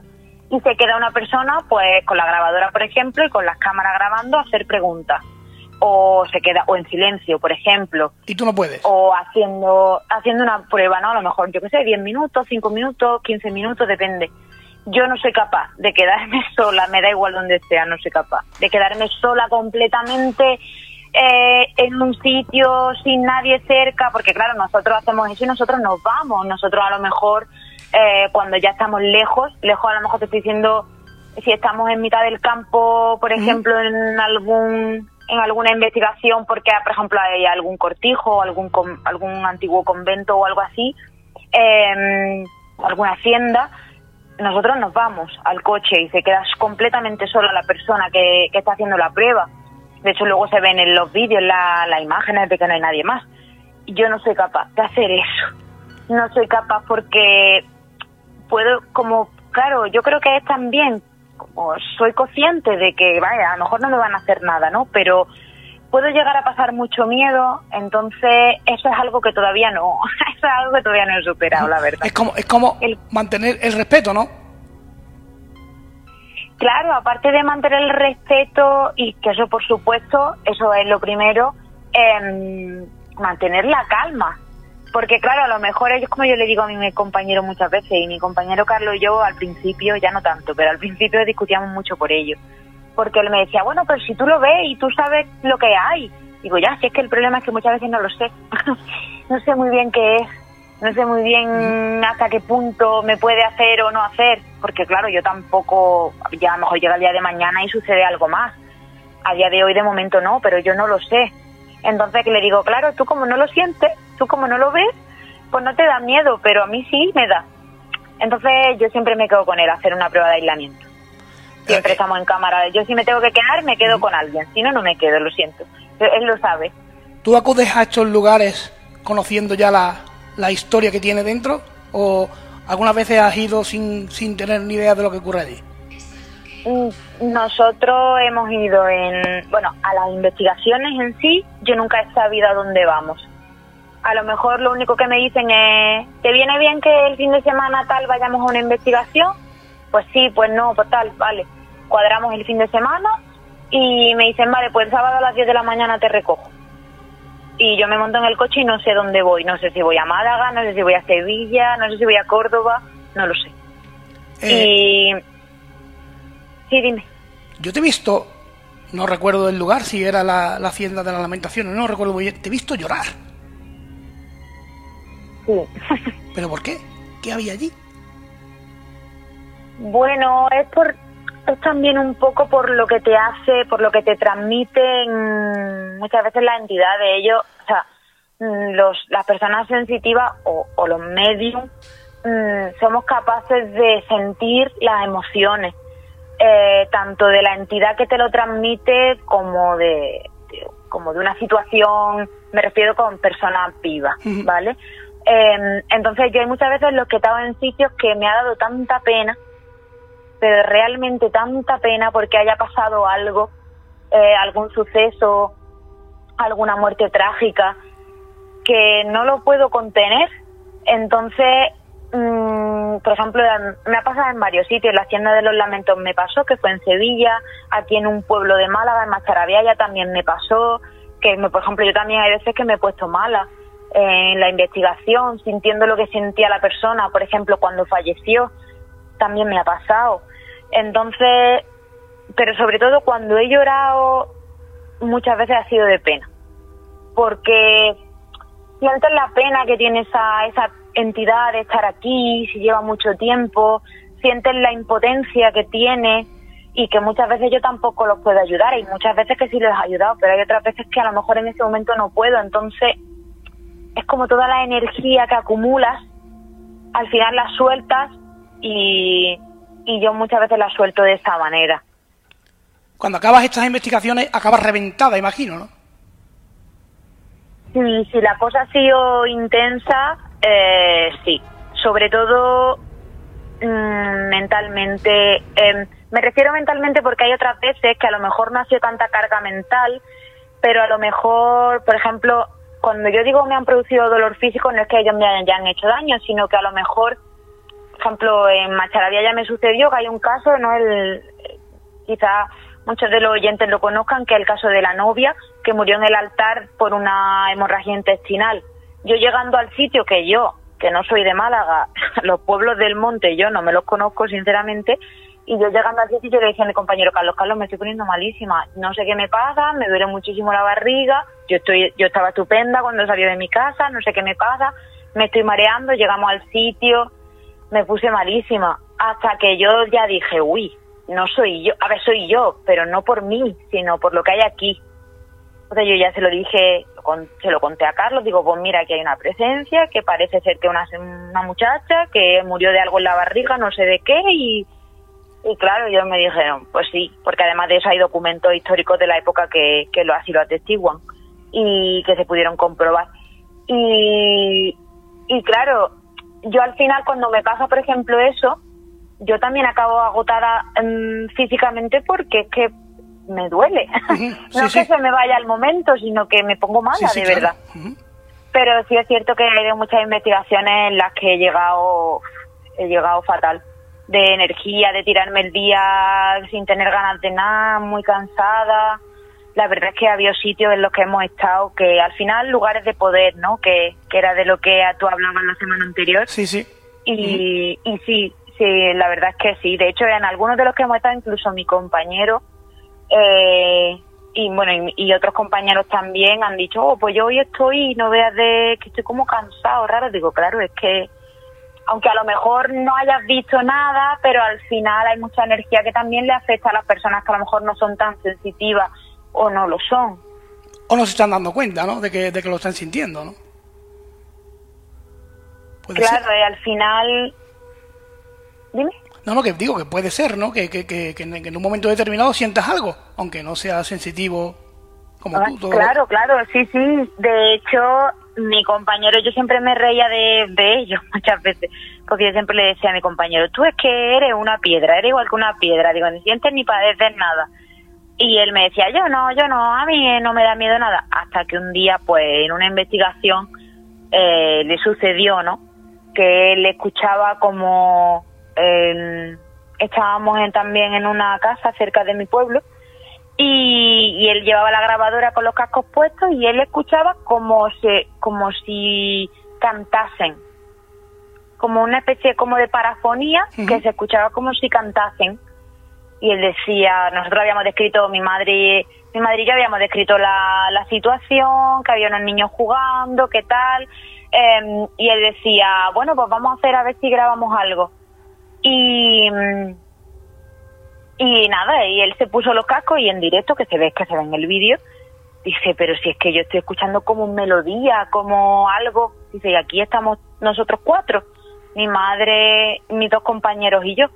y se queda una persona pues con la grabadora, por ejemplo, y con las cámaras grabando a hacer preguntas o se queda o en silencio, por ejemplo. Y tú no puedes. O haciendo haciendo una prueba, ¿no? A lo mejor, yo qué sé, 10 minutos, 5 minutos, 15 minutos, depende. Yo no soy capaz de quedarme [laughs] sola, me da igual donde sea, no soy capaz. De quedarme sola completamente eh, en un sitio sin nadie cerca, porque claro, nosotros hacemos eso y nosotros nos vamos. Nosotros a lo mejor, eh, cuando ya estamos lejos, lejos a lo mejor te estoy diciendo, si estamos en mitad del campo, por ejemplo, en algún en alguna investigación porque, por ejemplo, hay algún cortijo, algún algún antiguo convento o algo así, eh, alguna hacienda, nosotros nos vamos al coche y se queda completamente sola la persona que, está haciendo la prueba. De hecho, luego se ven en los vídeos las imágenes de que no hay nadie más. Yo no soy capaz de hacer eso. No soy capaz porque puedo, como, claro, yo creo que es también soy consciente de que, vaya, a lo mejor no me van a hacer nada, ¿no? Pero puedo llegar a pasar mucho miedo, entonces eso es algo que todavía no, [laughs] eso es algo que todavía no he superado, la verdad. Es como, es como el, mantener el respeto, ¿no? Claro, aparte de mantener el respeto y que eso por supuesto, eso es lo primero, eh, mantener la calma, porque claro, a lo mejor ellos, como yo le digo a mi compañero muchas veces, y mi compañero Carlos y yo al principio, ya no tanto, pero al principio discutíamos mucho por ello. Porque él me decía, bueno, pero si tú lo ves y tú sabes lo que hay. Digo, ya, si es que el problema es que muchas veces no lo sé. [laughs] no sé muy bien qué es. No sé muy bien hasta qué punto me puede hacer o no hacer. Porque claro, yo tampoco, ya a lo mejor llega el día de mañana y sucede algo más. A día de hoy de momento no, pero yo no lo sé. Entonces le digo, claro, tú como no lo sientes, tú como no lo ves, pues no te da miedo, pero a mí sí me da. Entonces yo siempre me quedo con él a hacer una prueba de aislamiento. Siempre eh, estamos en cámara. Yo si me tengo que quedar, me quedo con alguien. Si no, no me quedo, lo siento. Él lo sabe. ¿Tú acudes a estos lugares conociendo ya la, la historia que tiene dentro? ¿O algunas veces has ido sin, sin tener ni idea de lo que ocurre allí? Mm, nosotros hemos ido en, bueno, a las investigaciones en sí, yo nunca he sabido a dónde vamos. A lo mejor lo único que me dicen es, ¿te viene bien que el fin de semana tal vayamos a una investigación? Pues sí, pues no, pues tal, vale. Cuadramos el fin de semana y me dicen, vale, pues el sábado a las 10 de la mañana te recojo. Y yo me monto en el coche y no sé dónde voy. No sé si voy a Málaga, no sé si voy a Sevilla, no sé si voy a Córdoba, no lo sé. Eh, y Sí, dime. Yo te he visto, no recuerdo el lugar, si era la, hacienda de la lamentación, no recuerdo muy bien, te he visto llorar. Sí. ¿Pero por qué? ¿Qué había allí? [laughs] Bueno, es por es también un poco por lo que te hace, por lo que te transmiten muchas veces la entidad de ellos, o sea, mm, los, las personas sensitivas o, o los medios mm, somos capaces de sentir las emociones eh, tanto de la entidad que te lo transmite como de, como de una situación, me refiero con personas vivas, ¿vale? Em, entonces yo hay muchas veces los que he estado en sitios que me ha dado tanta pena, pero realmente tanta pena porque haya pasado algo eh, algún suceso, alguna muerte trágica, que no lo puedo contener. Entonces, mm, por ejemplo, me ha pasado en varios sitios. La Hacienda de los Lamentos me pasó, que fue en Sevilla, aquí en un pueblo de Málaga, en Macharavia también me pasó, que por ejemplo yo también hay veces que me he puesto mala en la investigación, sintiendo lo que sentía la persona, por ejemplo, cuando falleció, también me ha pasado. Entonces, pero sobre todo cuando he llorado, muchas veces ha sido de pena, porque sientes la pena que tiene esa, esa entidad de estar aquí, si lleva mucho tiempo, sientes la impotencia que tiene y que muchas veces yo tampoco los puedo ayudar. Hay muchas veces que sí les he ayudado, pero hay otras veces que a lo mejor en ese momento no puedo. Entonces, es como toda la energía que acumulas, al final la sueltas y, y yo muchas veces la suelto de esa manera. Cuando acabas estas investigaciones, acabas reventada, imagino, ¿no? Sí, si la cosa ha sido intensa, eh, sí. Sobre todo mm, mentalmente. Em, me refiero mentalmente porque hay otras veces que a lo mejor no ha sido tanta carga mental, pero a lo mejor, por ejemplo, cuando yo digo me han producido dolor físico, no es que ellos me hayan hecho daño, sino que a lo mejor, ejemplo, en Macharavia ya me sucedió que hay un caso, no el, quizá muchos de los oyentes lo conozcan, que es el caso de la novia que murió en el altar por una hemorragia intestinal. Yo llegando al sitio que yo, que no soy de Málaga, [laughs] los pueblos del monte yo no me los conozco sinceramente, y yo llegando al sitio le decía a mi compañero Carlos, Carlos, me estoy poniendo malísima, no sé qué me pasa, me duele muchísimo la barriga, yo estoy, yo estaba estupenda cuando salí de mi casa, no sé qué me pasa, me estoy mareando, llegamos al sitio, me puse malísima, hasta que yo ya dije, uy, no soy yo, a ver, soy yo, pero no por mí, sino por lo que hay aquí. Entonces yo ya se lo dije, se lo conté a Carlos, digo, pues mira, aquí hay una presencia, que parece ser que una, una muchacha que murió de algo en la barriga, no sé de qué, y, y claro, ellos me dijeron, pues sí, porque además de eso hay documentos históricos de la época que, que lo, así lo atestiguan y que se pudieron comprobar. Y, y claro, yo al final cuando me pasa, por ejemplo, eso, yo también acabo agotada mm, físicamente porque es que me duele. [laughs] no que se me vaya al momento, sino que me pongo mala, de verdad. Pero sí es cierto que hay muchas investigaciones en las que he llegado, he llegado fatal. De energía, de tirarme el día sin tener ganas de nada, muy cansada. La verdad es que ha habido sitios en los que hemos estado que al final lugares de poder, ¿no? Que, que era de lo que tú hablabas la semana anterior. Sí, sí. Y, y sí, Sí, la verdad es que sí. De hecho, en algunos de los que hemos estado, incluso mi compañero eh, y bueno y, otros compañeros también han dicho, oh, pues yo hoy estoy, no veas de que estoy como cansado, raro. Digo, claro, es que aunque a lo mejor no hayas visto nada, pero al final hay mucha energía que también le afecta a las personas que a lo mejor no son tan sensitivas o no lo son. O no se están dando cuenta, ¿no? De que, de que lo están sintiendo, ¿no? claro, y al final Dime. No, no, que digo que puede ser, ¿no? Que, que, que, en un momento determinado sientas algo, aunque no sea sensitivo como ah, tú. Claro, claro, sí, sí. De hecho, mi compañero, yo siempre me reía de, de ellos [laughs] muchas veces, porque yo siempre le decía a mi compañero, tú es que eres una piedra, eres igual que una piedra, digo, ni sientes ni padeces nada. Y él me decía, yo no, yo no, a mí no me da miedo nada. Hasta que un día, pues, en una investigación, eh, le sucedió, ¿no? Que él escuchaba como estábamos también en una casa cerca de mi pueblo y, él llevaba la grabadora con los cascos puestos y él escuchaba como se como si cantasen como una especie como de parafonía que se escuchaba como si cantasen y él decía nosotros habíamos descrito mi madre mi madre y yo habíamos descrito la, la situación que había unos niños jugando qué tal em, y él decía bueno pues vamos a hacer a ver si grabamos algo y, y nada, y él se puso los cascos y en directo, que se ve que se ve en el vídeo, dice, pero si es que yo estoy escuchando como melodía, como algo, dice, y aquí estamos nosotros cuatro, mi madre, mis dos compañeros y yo.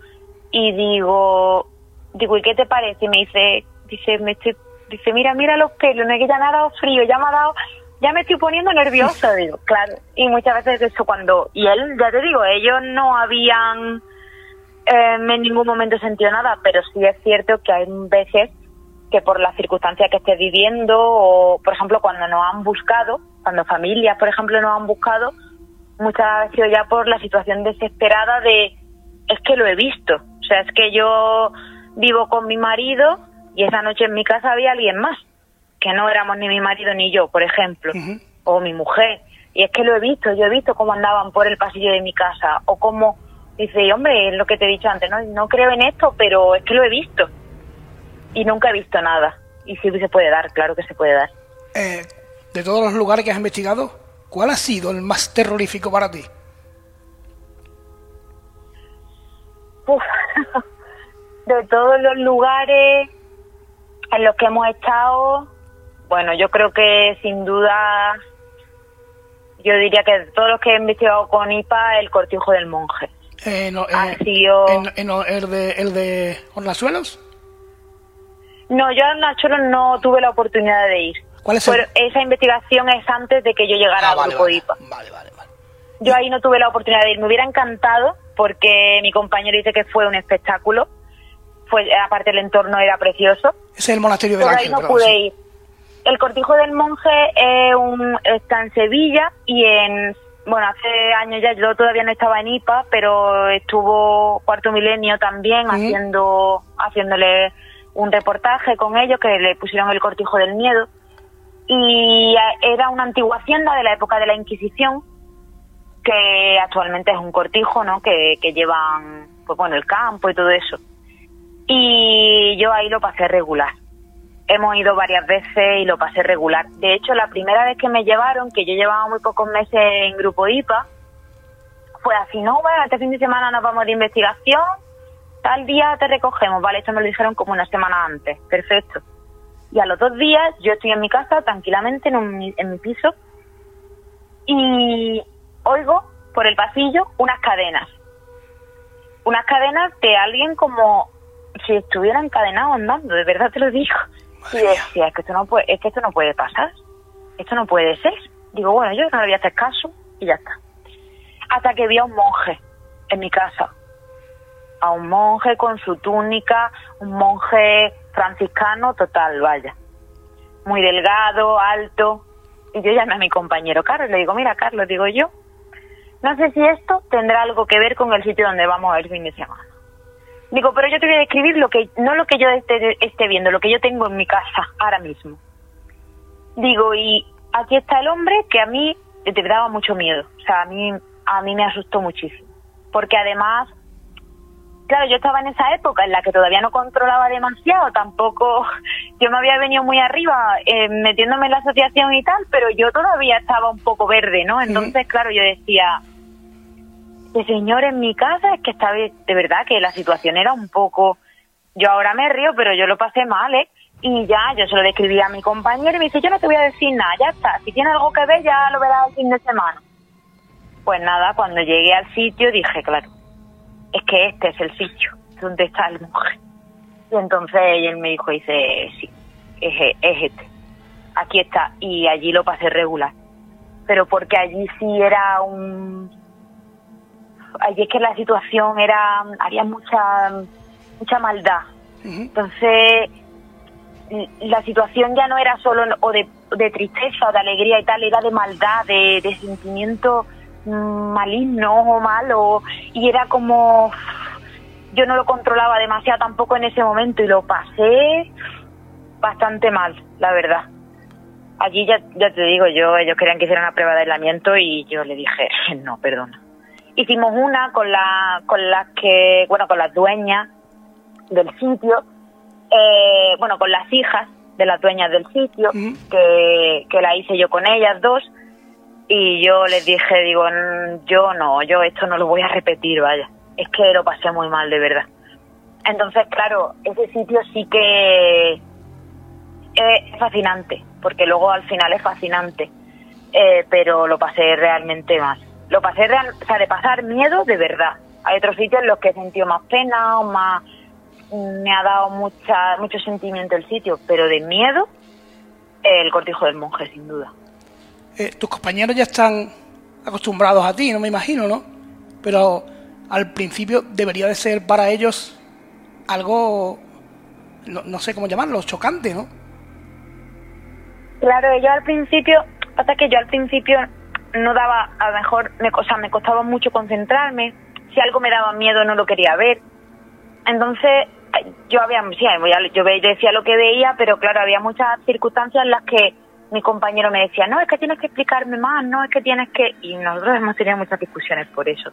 Y digo, digo, ¿y qué te parece? Y me dice, dice, me estoy, dice, mira, mira los pelos, no es que ya me ha dado frío, ya me ha dado, ya me estoy poniendo nerviosa, [laughs] digo, claro. Y muchas veces eso cuando, y él, ya te digo, ellos no habían eh, en ningún momento sentido nada, pero sí es cierto que hay veces que por las circunstancias que estés viviendo o, por ejemplo, cuando nos han buscado, cuando familias, por ejemplo, nos han buscado, muchas veces ya por la situación desesperada de es que lo he visto. O sea, es que yo vivo con mi marido y esa noche en mi casa había alguien más, que no éramos ni mi marido ni yo, por ejemplo, o mi mujer. Y es que lo he visto, yo he visto cómo andaban por el pasillo de mi casa, o cómo, dice, hombre, es lo que te he dicho antes, no, no creo en esto, pero es que lo he visto y nunca he visto nada. Y sí se puede dar, claro que se puede dar. Eh, de todos los lugares que has investigado, ¿cuál ha sido el más terrorífico para ti? De todos los lugares en los que hemos estado, bueno, yo creo que sin duda, yo diría que de todos los que he investigado con IPA, el cortijo del monje. Eh, no, ha sido... el de, el de Hornazuelos? No, yo a Nacholo no tuve la oportunidad de ir. ¿Cuál es Esa investigación es antes de que yo llegara ah, al grupo IPA. Vale, vale, vale. Yo ahí no tuve la oportunidad de ir. Me hubiera encantado porque mi compañero dice que fue un espectáculo. Fue, aparte el entorno era precioso. Es el monasterio de Pero ahí no pude ir. El Cortijo del Monje un, está en Sevilla y en bueno, hace años ya yo todavía no estaba en IPA, pero estuvo Cuarto Milenio también haciendo haciéndole un reportaje con ellos que le pusieron el cortijo del miedo y era una antigua hacienda de la época de la Inquisición que actualmente es un cortijo, ¿no? Que, que llevan, pues bueno, el campo y todo eso. Y yo ahí lo pasé regular. Hemos ido varias veces y lo pasé regular. De hecho, la primera vez que me llevaron, que yo llevaba muy pocos meses en Grupo IPA, fue así, no, bueno, este fin de semana nos vamos de investigación tal día te recogemos, ¿vale? Esto me lo dijeron como una semana antes, perfecto. Y a los dos días yo estoy en mi casa tranquilamente en, mi piso y oigo por el pasillo unas cadenas. Unas cadenas de alguien como si estuviera encadenado andando, de verdad te lo digo. Y decía, es que esto no puede, es que esto no puede pasar. Esto no puede ser. Digo, bueno, yo no le voy a hacer caso y ya está. Hasta que vi a un monje en mi casa a un monje con su túnica, un monje franciscano total, vaya. Muy delgado, alto. Y yo llamé a mi compañero Carlos, le digo, mira Carlos, digo yo, no sé si esto tendrá algo que ver con el sitio donde vamos el fin de semana. Digo, pero yo te voy a describir lo que, no lo que yo esté, esté viendo, lo que yo tengo en mi casa ahora mismo. Digo, y aquí está el hombre que a mí te daba mucho miedo. O sea, a mí, a mí me asustó muchísimo. Porque además claro, yo estaba en esa época en la que todavía no controlaba demasiado, tampoco [laughs] yo me había venido muy arriba eh, metiéndome en la asociación y tal, pero yo todavía estaba un poco verde, ¿no? Entonces, claro, yo decía, de señor en mi casa es que estaba de verdad que la situación era un poco, yo ahora me río, pero yo lo pasé mal, ¿eh? Y ya, yo se lo describí a mi compañero y me dice, yo no te voy a decir nada, ya está, si tiene algo que ver ya lo verás el fin de semana. Pues nada, cuando llegué al sitio dije, claro, es que este es el sitio donde está el mujer. Y entonces él me dijo, dice, sí, es, este, aquí está. Y allí lo pasé regular. Pero porque allí sí era un... Allí es que la situación era... Había mucha, mucha maldad. Entonces, la situación ya no era solo o de, de, tristeza o de alegría y tal, era de maldad, de, de sentimiento maligno o malo y era como yo no lo controlaba demasiado tampoco en ese momento y lo pasé bastante mal, la verdad. Allí ya, ya te digo, yo ellos querían que hiciera una prueba de aislamiento y yo le dije, [laughs] no, perdona. Hicimos una con la con las que, bueno, con las dueñas del sitio, eh, bueno, con las hijas de las dueñas del sitio, que, que la hice yo con ellas dos y yo les dije, digo, yo no, yo esto no lo voy a repetir, vaya. Es que lo pasé muy mal, de verdad. Entonces, claro, ese sitio sí que es fascinante, porque luego al final es fascinante, eh, pero lo pasé realmente mal. Lo pasé, real, o sea, de pasar miedo de verdad. Hay otros sitios en los que he sentido más pena o más... Me ha dado mucha, mucho sentimiento el sitio, pero de miedo, el cortijo del monje, sin duda. Eh, tus compañeros ya están acostumbrados a ti, no me imagino, ¿no? Pero al principio debería de ser para ellos algo no, sé cómo llamarlo, chocante, ¿no? Claro, yo al principio, hasta que yo al principio no daba, a lo mejor, me, o sea, me costaba mucho concentrarme, si algo me daba miedo no lo quería ver. Entonces, yo había, sí, yo decía lo que veía, pero claro, había muchas circunstancias en las que mi compañero me decía, no, es que tienes que explicarme más, no, es que tienes que... Y nosotros hemos tenido muchas discusiones por eso.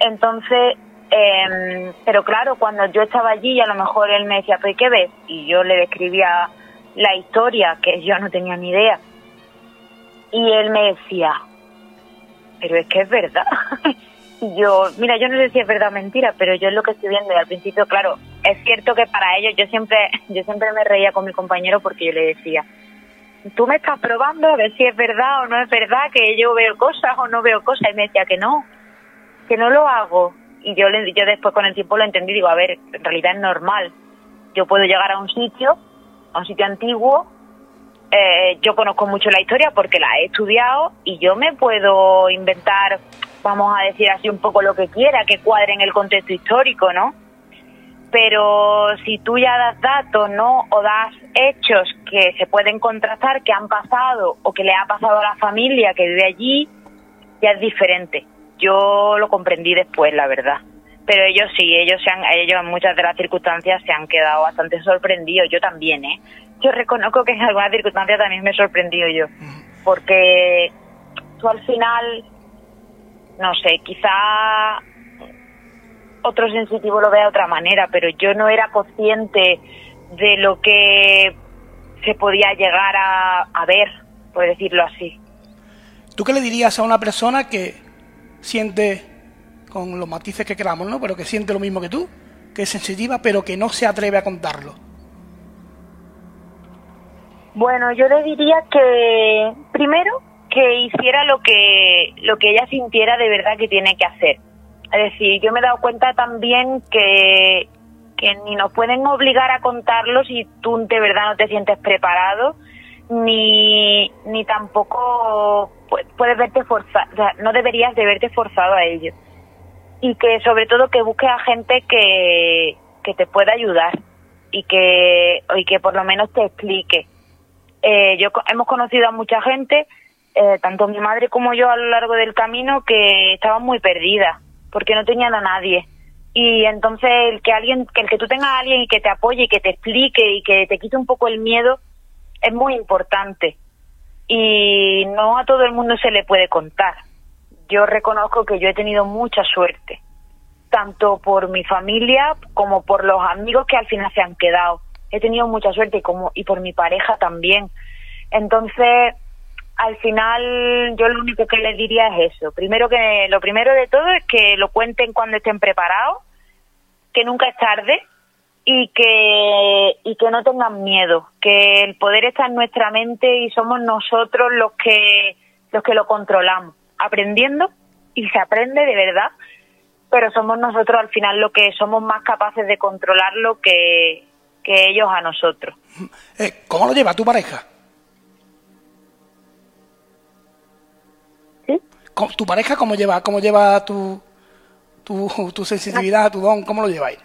Entonces, eh, pero claro, cuando yo estaba allí, a lo mejor él me decía, pues, ¿qué ves? Y yo le describía la historia, que yo no tenía ni idea. Y él me decía, pero es que es verdad. [laughs] yo, mira, yo no sé si es verdad o mentira, pero yo es lo que estoy viendo. Y al principio, claro, es cierto que para ellos yo siempre, [laughs] yo siempre me reía con mi compañero porque yo le decía, tú me estás probando a ver si es verdad o no es verdad que yo veo cosas o no veo cosas. Y me decía que no, que no lo hago. Y yo, le, yo después con el tiempo lo entendí, digo, a ver, en realidad es normal. Yo puedo llegar a un sitio, a un sitio antiguo, eh, yo conozco mucho la historia porque la he estudiado y yo me puedo inventar, vamos a decir así, un poco lo que quiera, que cuadre en el contexto histórico, ¿no? Pero si tú ya das datos, ¿no? O das hechos que se pueden contrastar, que han pasado o que le ha pasado a la familia que vive allí, ya es diferente. Yo lo comprendí después, la verdad. Pero ellos sí, ellos se han, ellos en muchas de las circunstancias se han quedado bastante sorprendidos. Yo también, ¿eh? Yo reconozco que en algunas circunstancias también me he sorprendido yo. Porque tú al final, no sé, quizá otro sensitivo lo vea de otra manera, pero yo no era consciente de lo que se podía llegar a, a ver, por decirlo así. ¿Tú qué le dirías a una persona que siente, con los matices que queramos, ¿no? Pero que siente lo mismo que tú, que es sensitiva, pero que no se atreve a contarlo. Bueno, yo le diría que primero que hiciera lo que lo que ella sintiera de verdad que tiene que hacer. Es decir, yo me he dado cuenta también que, que ni nos pueden obligar a contarlo si tú de verdad no te sientes preparado, ni, ni tampoco puedes verte forzado, o sea, no deberías de verte forzado a ello. Y que sobre todo que busques a gente que, que te pueda ayudar y que, y que por lo menos te explique. Eh, yo hemos conocido a mucha gente, eh, tanto mi madre como yo a lo largo del camino, que estaban muy perdidas porque no tenían a nadie. Y entonces el que alguien, que el que tú tengas a alguien y que te apoye y que te explique y que te quite un poco el miedo es muy importante y no a todo el mundo se le puede contar. Yo reconozco que yo he tenido mucha suerte, tanto por mi familia como por los amigos que al final se han quedado. He tenido mucha suerte como y por mi pareja también. Entonces, al final yo lo único que les diría es eso. Primero que lo primero de todo es que lo cuenten cuando estén preparados, que nunca es tarde y que y que no tengan miedo, que el poder está en nuestra mente y somos nosotros los que los que lo controlamos, aprendiendo y se aprende de verdad, pero somos nosotros al final los que somos más capaces de controlarlo que, que ellos a nosotros. Eh, ¿Cómo lo lleva tu pareja? ¿Sí? ¿Tu pareja cómo lleva, cómo lleva tu, tu, tu sensibilidad, tu don? ¿Cómo lo lleváis?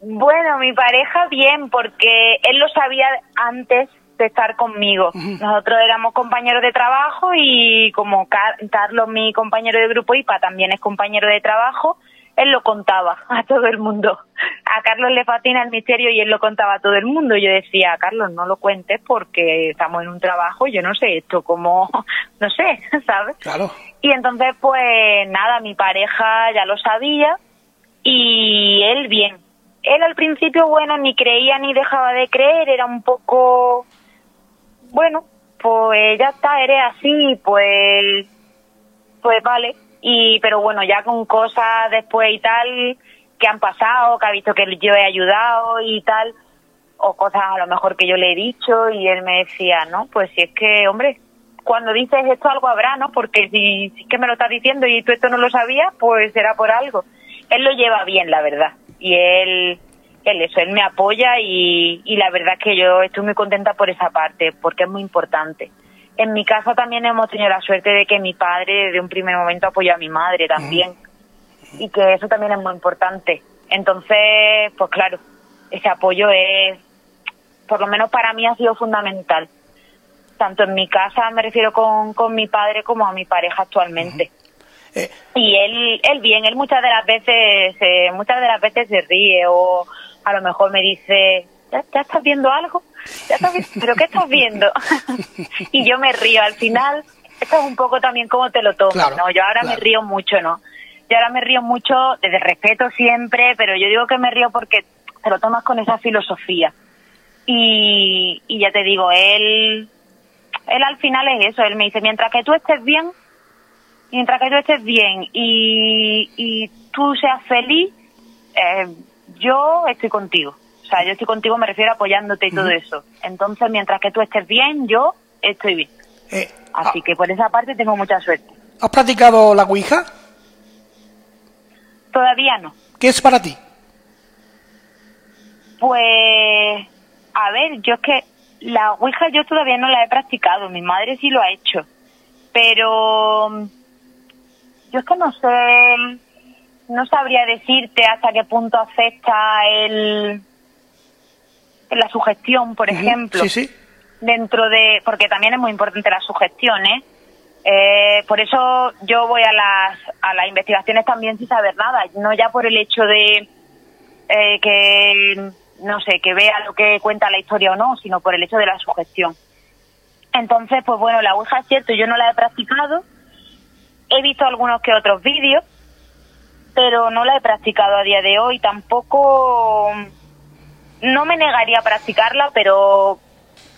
Bueno, mi pareja bien, porque él lo sabía antes de estar conmigo. Nosotros éramos compañeros de trabajo y como Carlos, mi compañero de grupo IPA, también es compañero de trabajo, él lo contaba [laughs] a todo el mundo. A Carlos le fascina el misterio y él lo contaba a todo el mundo. Yo decía, Carlos, no lo cuentes porque estamos en un trabajo y yo no sé esto como, [laughs] no sé, [laughs] ¿sabes? Claro. Y entonces, pues nada, mi pareja ya lo sabía y él bien él al principio, bueno, ni creía ni dejaba de creer, era un poco, bueno, pues ya está, eres así, pues, pues vale. Y, pero bueno, ya con cosas después y tal que han pasado, que ha visto que yo he ayudado y tal, o cosas a lo mejor que yo le he dicho y él me decía, no, pues si es que, hombre, cuando dices esto algo habrá, ¿no? Porque si, es que me lo estás diciendo y tú esto no lo sabías, pues será por algo. Él lo lleva bien, la verdad y él, él eso, él me apoya y, y la verdad es que yo estoy muy contenta por esa parte, porque es muy importante. En mi casa también hemos tenido la suerte de que mi padre desde un primer momento apoyó a mi madre también y que eso también es muy importante. Entonces, pues claro, ese apoyo es, por lo menos para mí ha sido fundamental. Tanto en mi casa, me refiero con, con mi padre, como a mi pareja actualmente. Eh, Y él, él bien, él muchas de las veces, eh, muchas de las veces se ríe o a lo mejor me dice, ¿ya, ya estás viendo algo? ¿Ya estás vi- ¿Pero qué estás viendo? [laughs] y yo me río. Al final, esto es un poco también como te lo tomas, Claro, ¿no? Yo ahora claro. me río mucho, ¿no? Yo ahora me río mucho desde respeto siempre, pero yo digo que me río porque te lo tomas con esa filosofía. Y, y ya te digo, él, él al final es eso, él me dice, mientras que tú estés bien, mientras que tú estés bien y, y tú seas feliz, eh, yo estoy contigo. O sea, yo estoy contigo, me refiero a apoyándote y todo eso. Entonces, mientras que tú estés bien, yo estoy bien. eh, Así que por esa parte tengo mucha suerte. ¿Has practicado la Ouija? Todavía no. ¿Qué es para ti? Pues, a ver, yo es que la Ouija yo todavía no la he practicado, mi madre sí lo ha hecho, pero yo es que no sé, no sabría decirte hasta qué punto afecta el la sugestión, por ejemplo, Sí, sí. dentro de, porque también es muy importante la sugestión, ¿eh? Eh, por eso yo voy a las, a las investigaciones también sin saber nada, no ya por el hecho de eh, que, no sé, que vea lo que cuenta la historia o no, sino por el hecho de la sugestión. Entonces, pues bueno, la Ouija es cierto, yo no la he practicado, he visto algunos que otros vídeos, pero no la he practicado a día de hoy, tampoco, no me negaría a practicarla, pero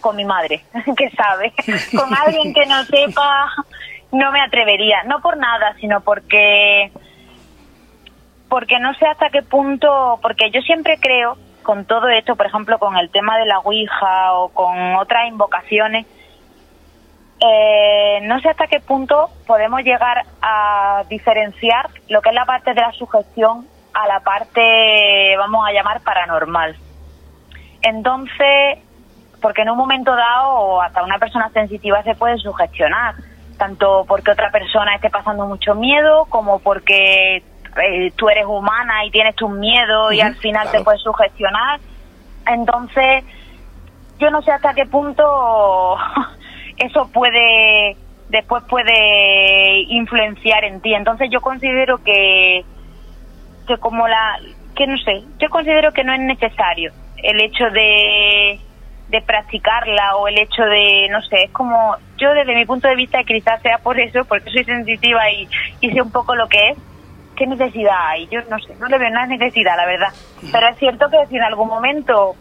con mi madre, [laughs] que sabe, [laughs] con alguien que no sepa, no me atrevería, no por nada, sino porque porque no sé hasta qué punto, porque yo siempre creo con todo esto, por ejemplo, con el tema de la Ouija o con otras invocaciones, eh, no sé hasta qué punto podemos llegar a diferenciar lo que es la parte de la sugestión a la parte, vamos a llamar, paranormal. Entonces, porque en un momento dado hasta una persona sensitiva se puede sugestionar, tanto porque otra persona esté pasando mucho miedo como porque eh, tú eres humana y tienes tus miedos y al final claro. te puedes sugestionar. Entonces, yo no sé hasta qué punto [laughs] eso puede después puede influenciar en ti. Entonces yo considero que que como la que no sé, yo considero que no es necesario el hecho de de practicarla o el hecho de no sé, es como yo desde mi punto de vista quizás sea por eso, porque soy sensitiva y, y sé un poco lo que es, qué necesidad hay, yo no sé, no le veo nada necesidad, la verdad. Pero es cierto que si en algún momento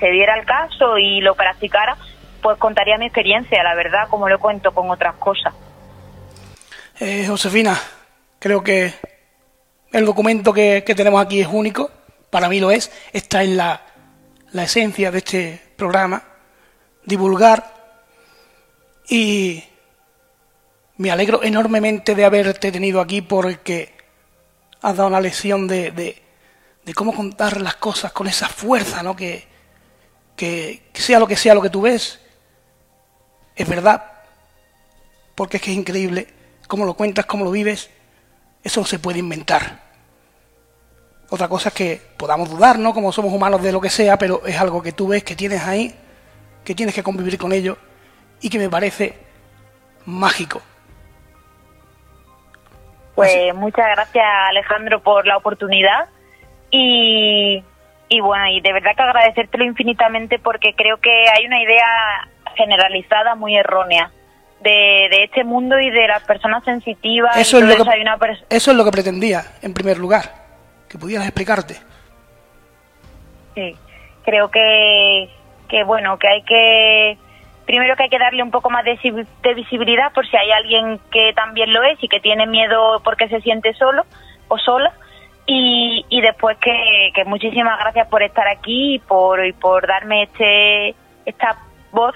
se diera el caso y lo practicara, pues contaría mi experiencia, la verdad, como lo cuento con otras cosas. Eh, Josefina, creo que el documento que, tenemos aquí es único, para mí lo es, está en la, la esencia de este programa, divulgar y me alegro enormemente de haberte tenido aquí porque has dado una lección de, de, cómo contar las cosas con esa fuerza, ¿no? Que, que, que sea lo que sea lo que tú ves, es verdad, porque es que es increíble cómo lo cuentas, cómo lo vives, eso no se puede inventar. Otra cosa es que podamos dudar, ¿no? Como somos humanos de lo que sea, pero es algo que tú ves, que tienes ahí, que tienes que convivir con ello y que me parece mágico. Pues muchas gracias Alejandro por la oportunidad y, y bueno, y de verdad que agradecértelo infinitamente porque creo que hay una idea generalizada muy errónea de, de este mundo y de las personas sensitivas. Eso y es, lo eso. que, Hay una pers- eso es lo que pretendía, en primer lugar, que pudieras explicarte. Sí, creo que, que bueno, que hay que primero que hay que darle un poco más de, isi- de visibilidad por si hay alguien que también lo es y que tiene miedo porque se siente solo o sola y, y después que, que muchísimas gracias por estar aquí y por, y por darme este esta voz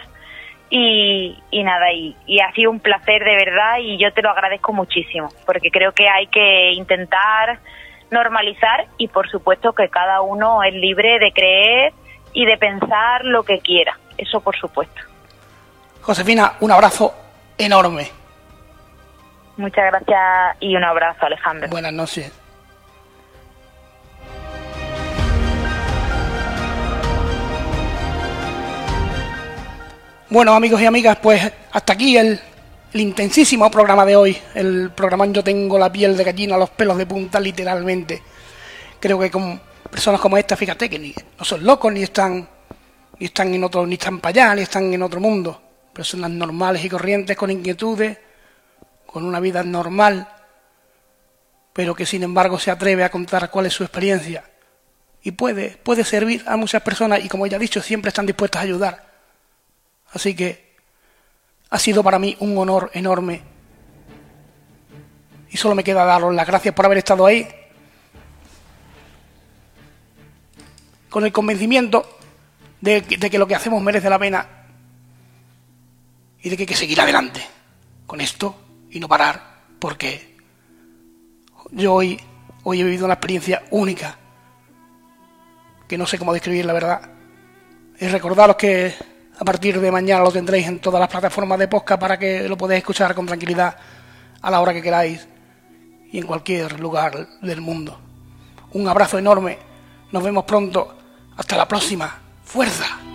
y, y nada, y, y ha sido un placer de verdad y yo te lo agradezco muchísimo, porque creo que hay que intentar normalizar y por supuesto que cada uno es libre de creer y de pensar lo que quiera, eso por supuesto. Josefina, un abrazo enorme. Muchas gracias y un abrazo Alejandro. Buenas noches. Bueno, amigos y amigas, pues hasta aquí el, intensísimo programa de hoy. El programa Yo tengo la piel de gallina, los pelos de punta, literalmente. Creo que con personas como esta, fíjate que ni, no son locos, ni están, ni están en otro, ni están para allá, ni están en otro mundo. Personas normales y corrientes, con inquietudes, con una vida normal, pero que sin embargo se atreve a contar cuál es su experiencia. Y puede, puede servir a muchas personas y como ya he dicho, siempre están dispuestas a ayudar. Así que ha sido para mí un honor enorme. Y solo me queda daros las gracias por haber estado ahí. Con el convencimiento de, que lo que hacemos merece la pena. Y de que hay que seguir adelante con esto y no parar. Porque yo hoy, hoy he vivido una experiencia única. Que no sé cómo describir la verdad. Y recordaros que a partir de mañana lo tendréis en todas las plataformas de podcast para que lo podáis escuchar con tranquilidad a la hora que queráis y en cualquier lugar del mundo. Un abrazo enorme. Nos vemos pronto. Hasta la próxima. Fuerza.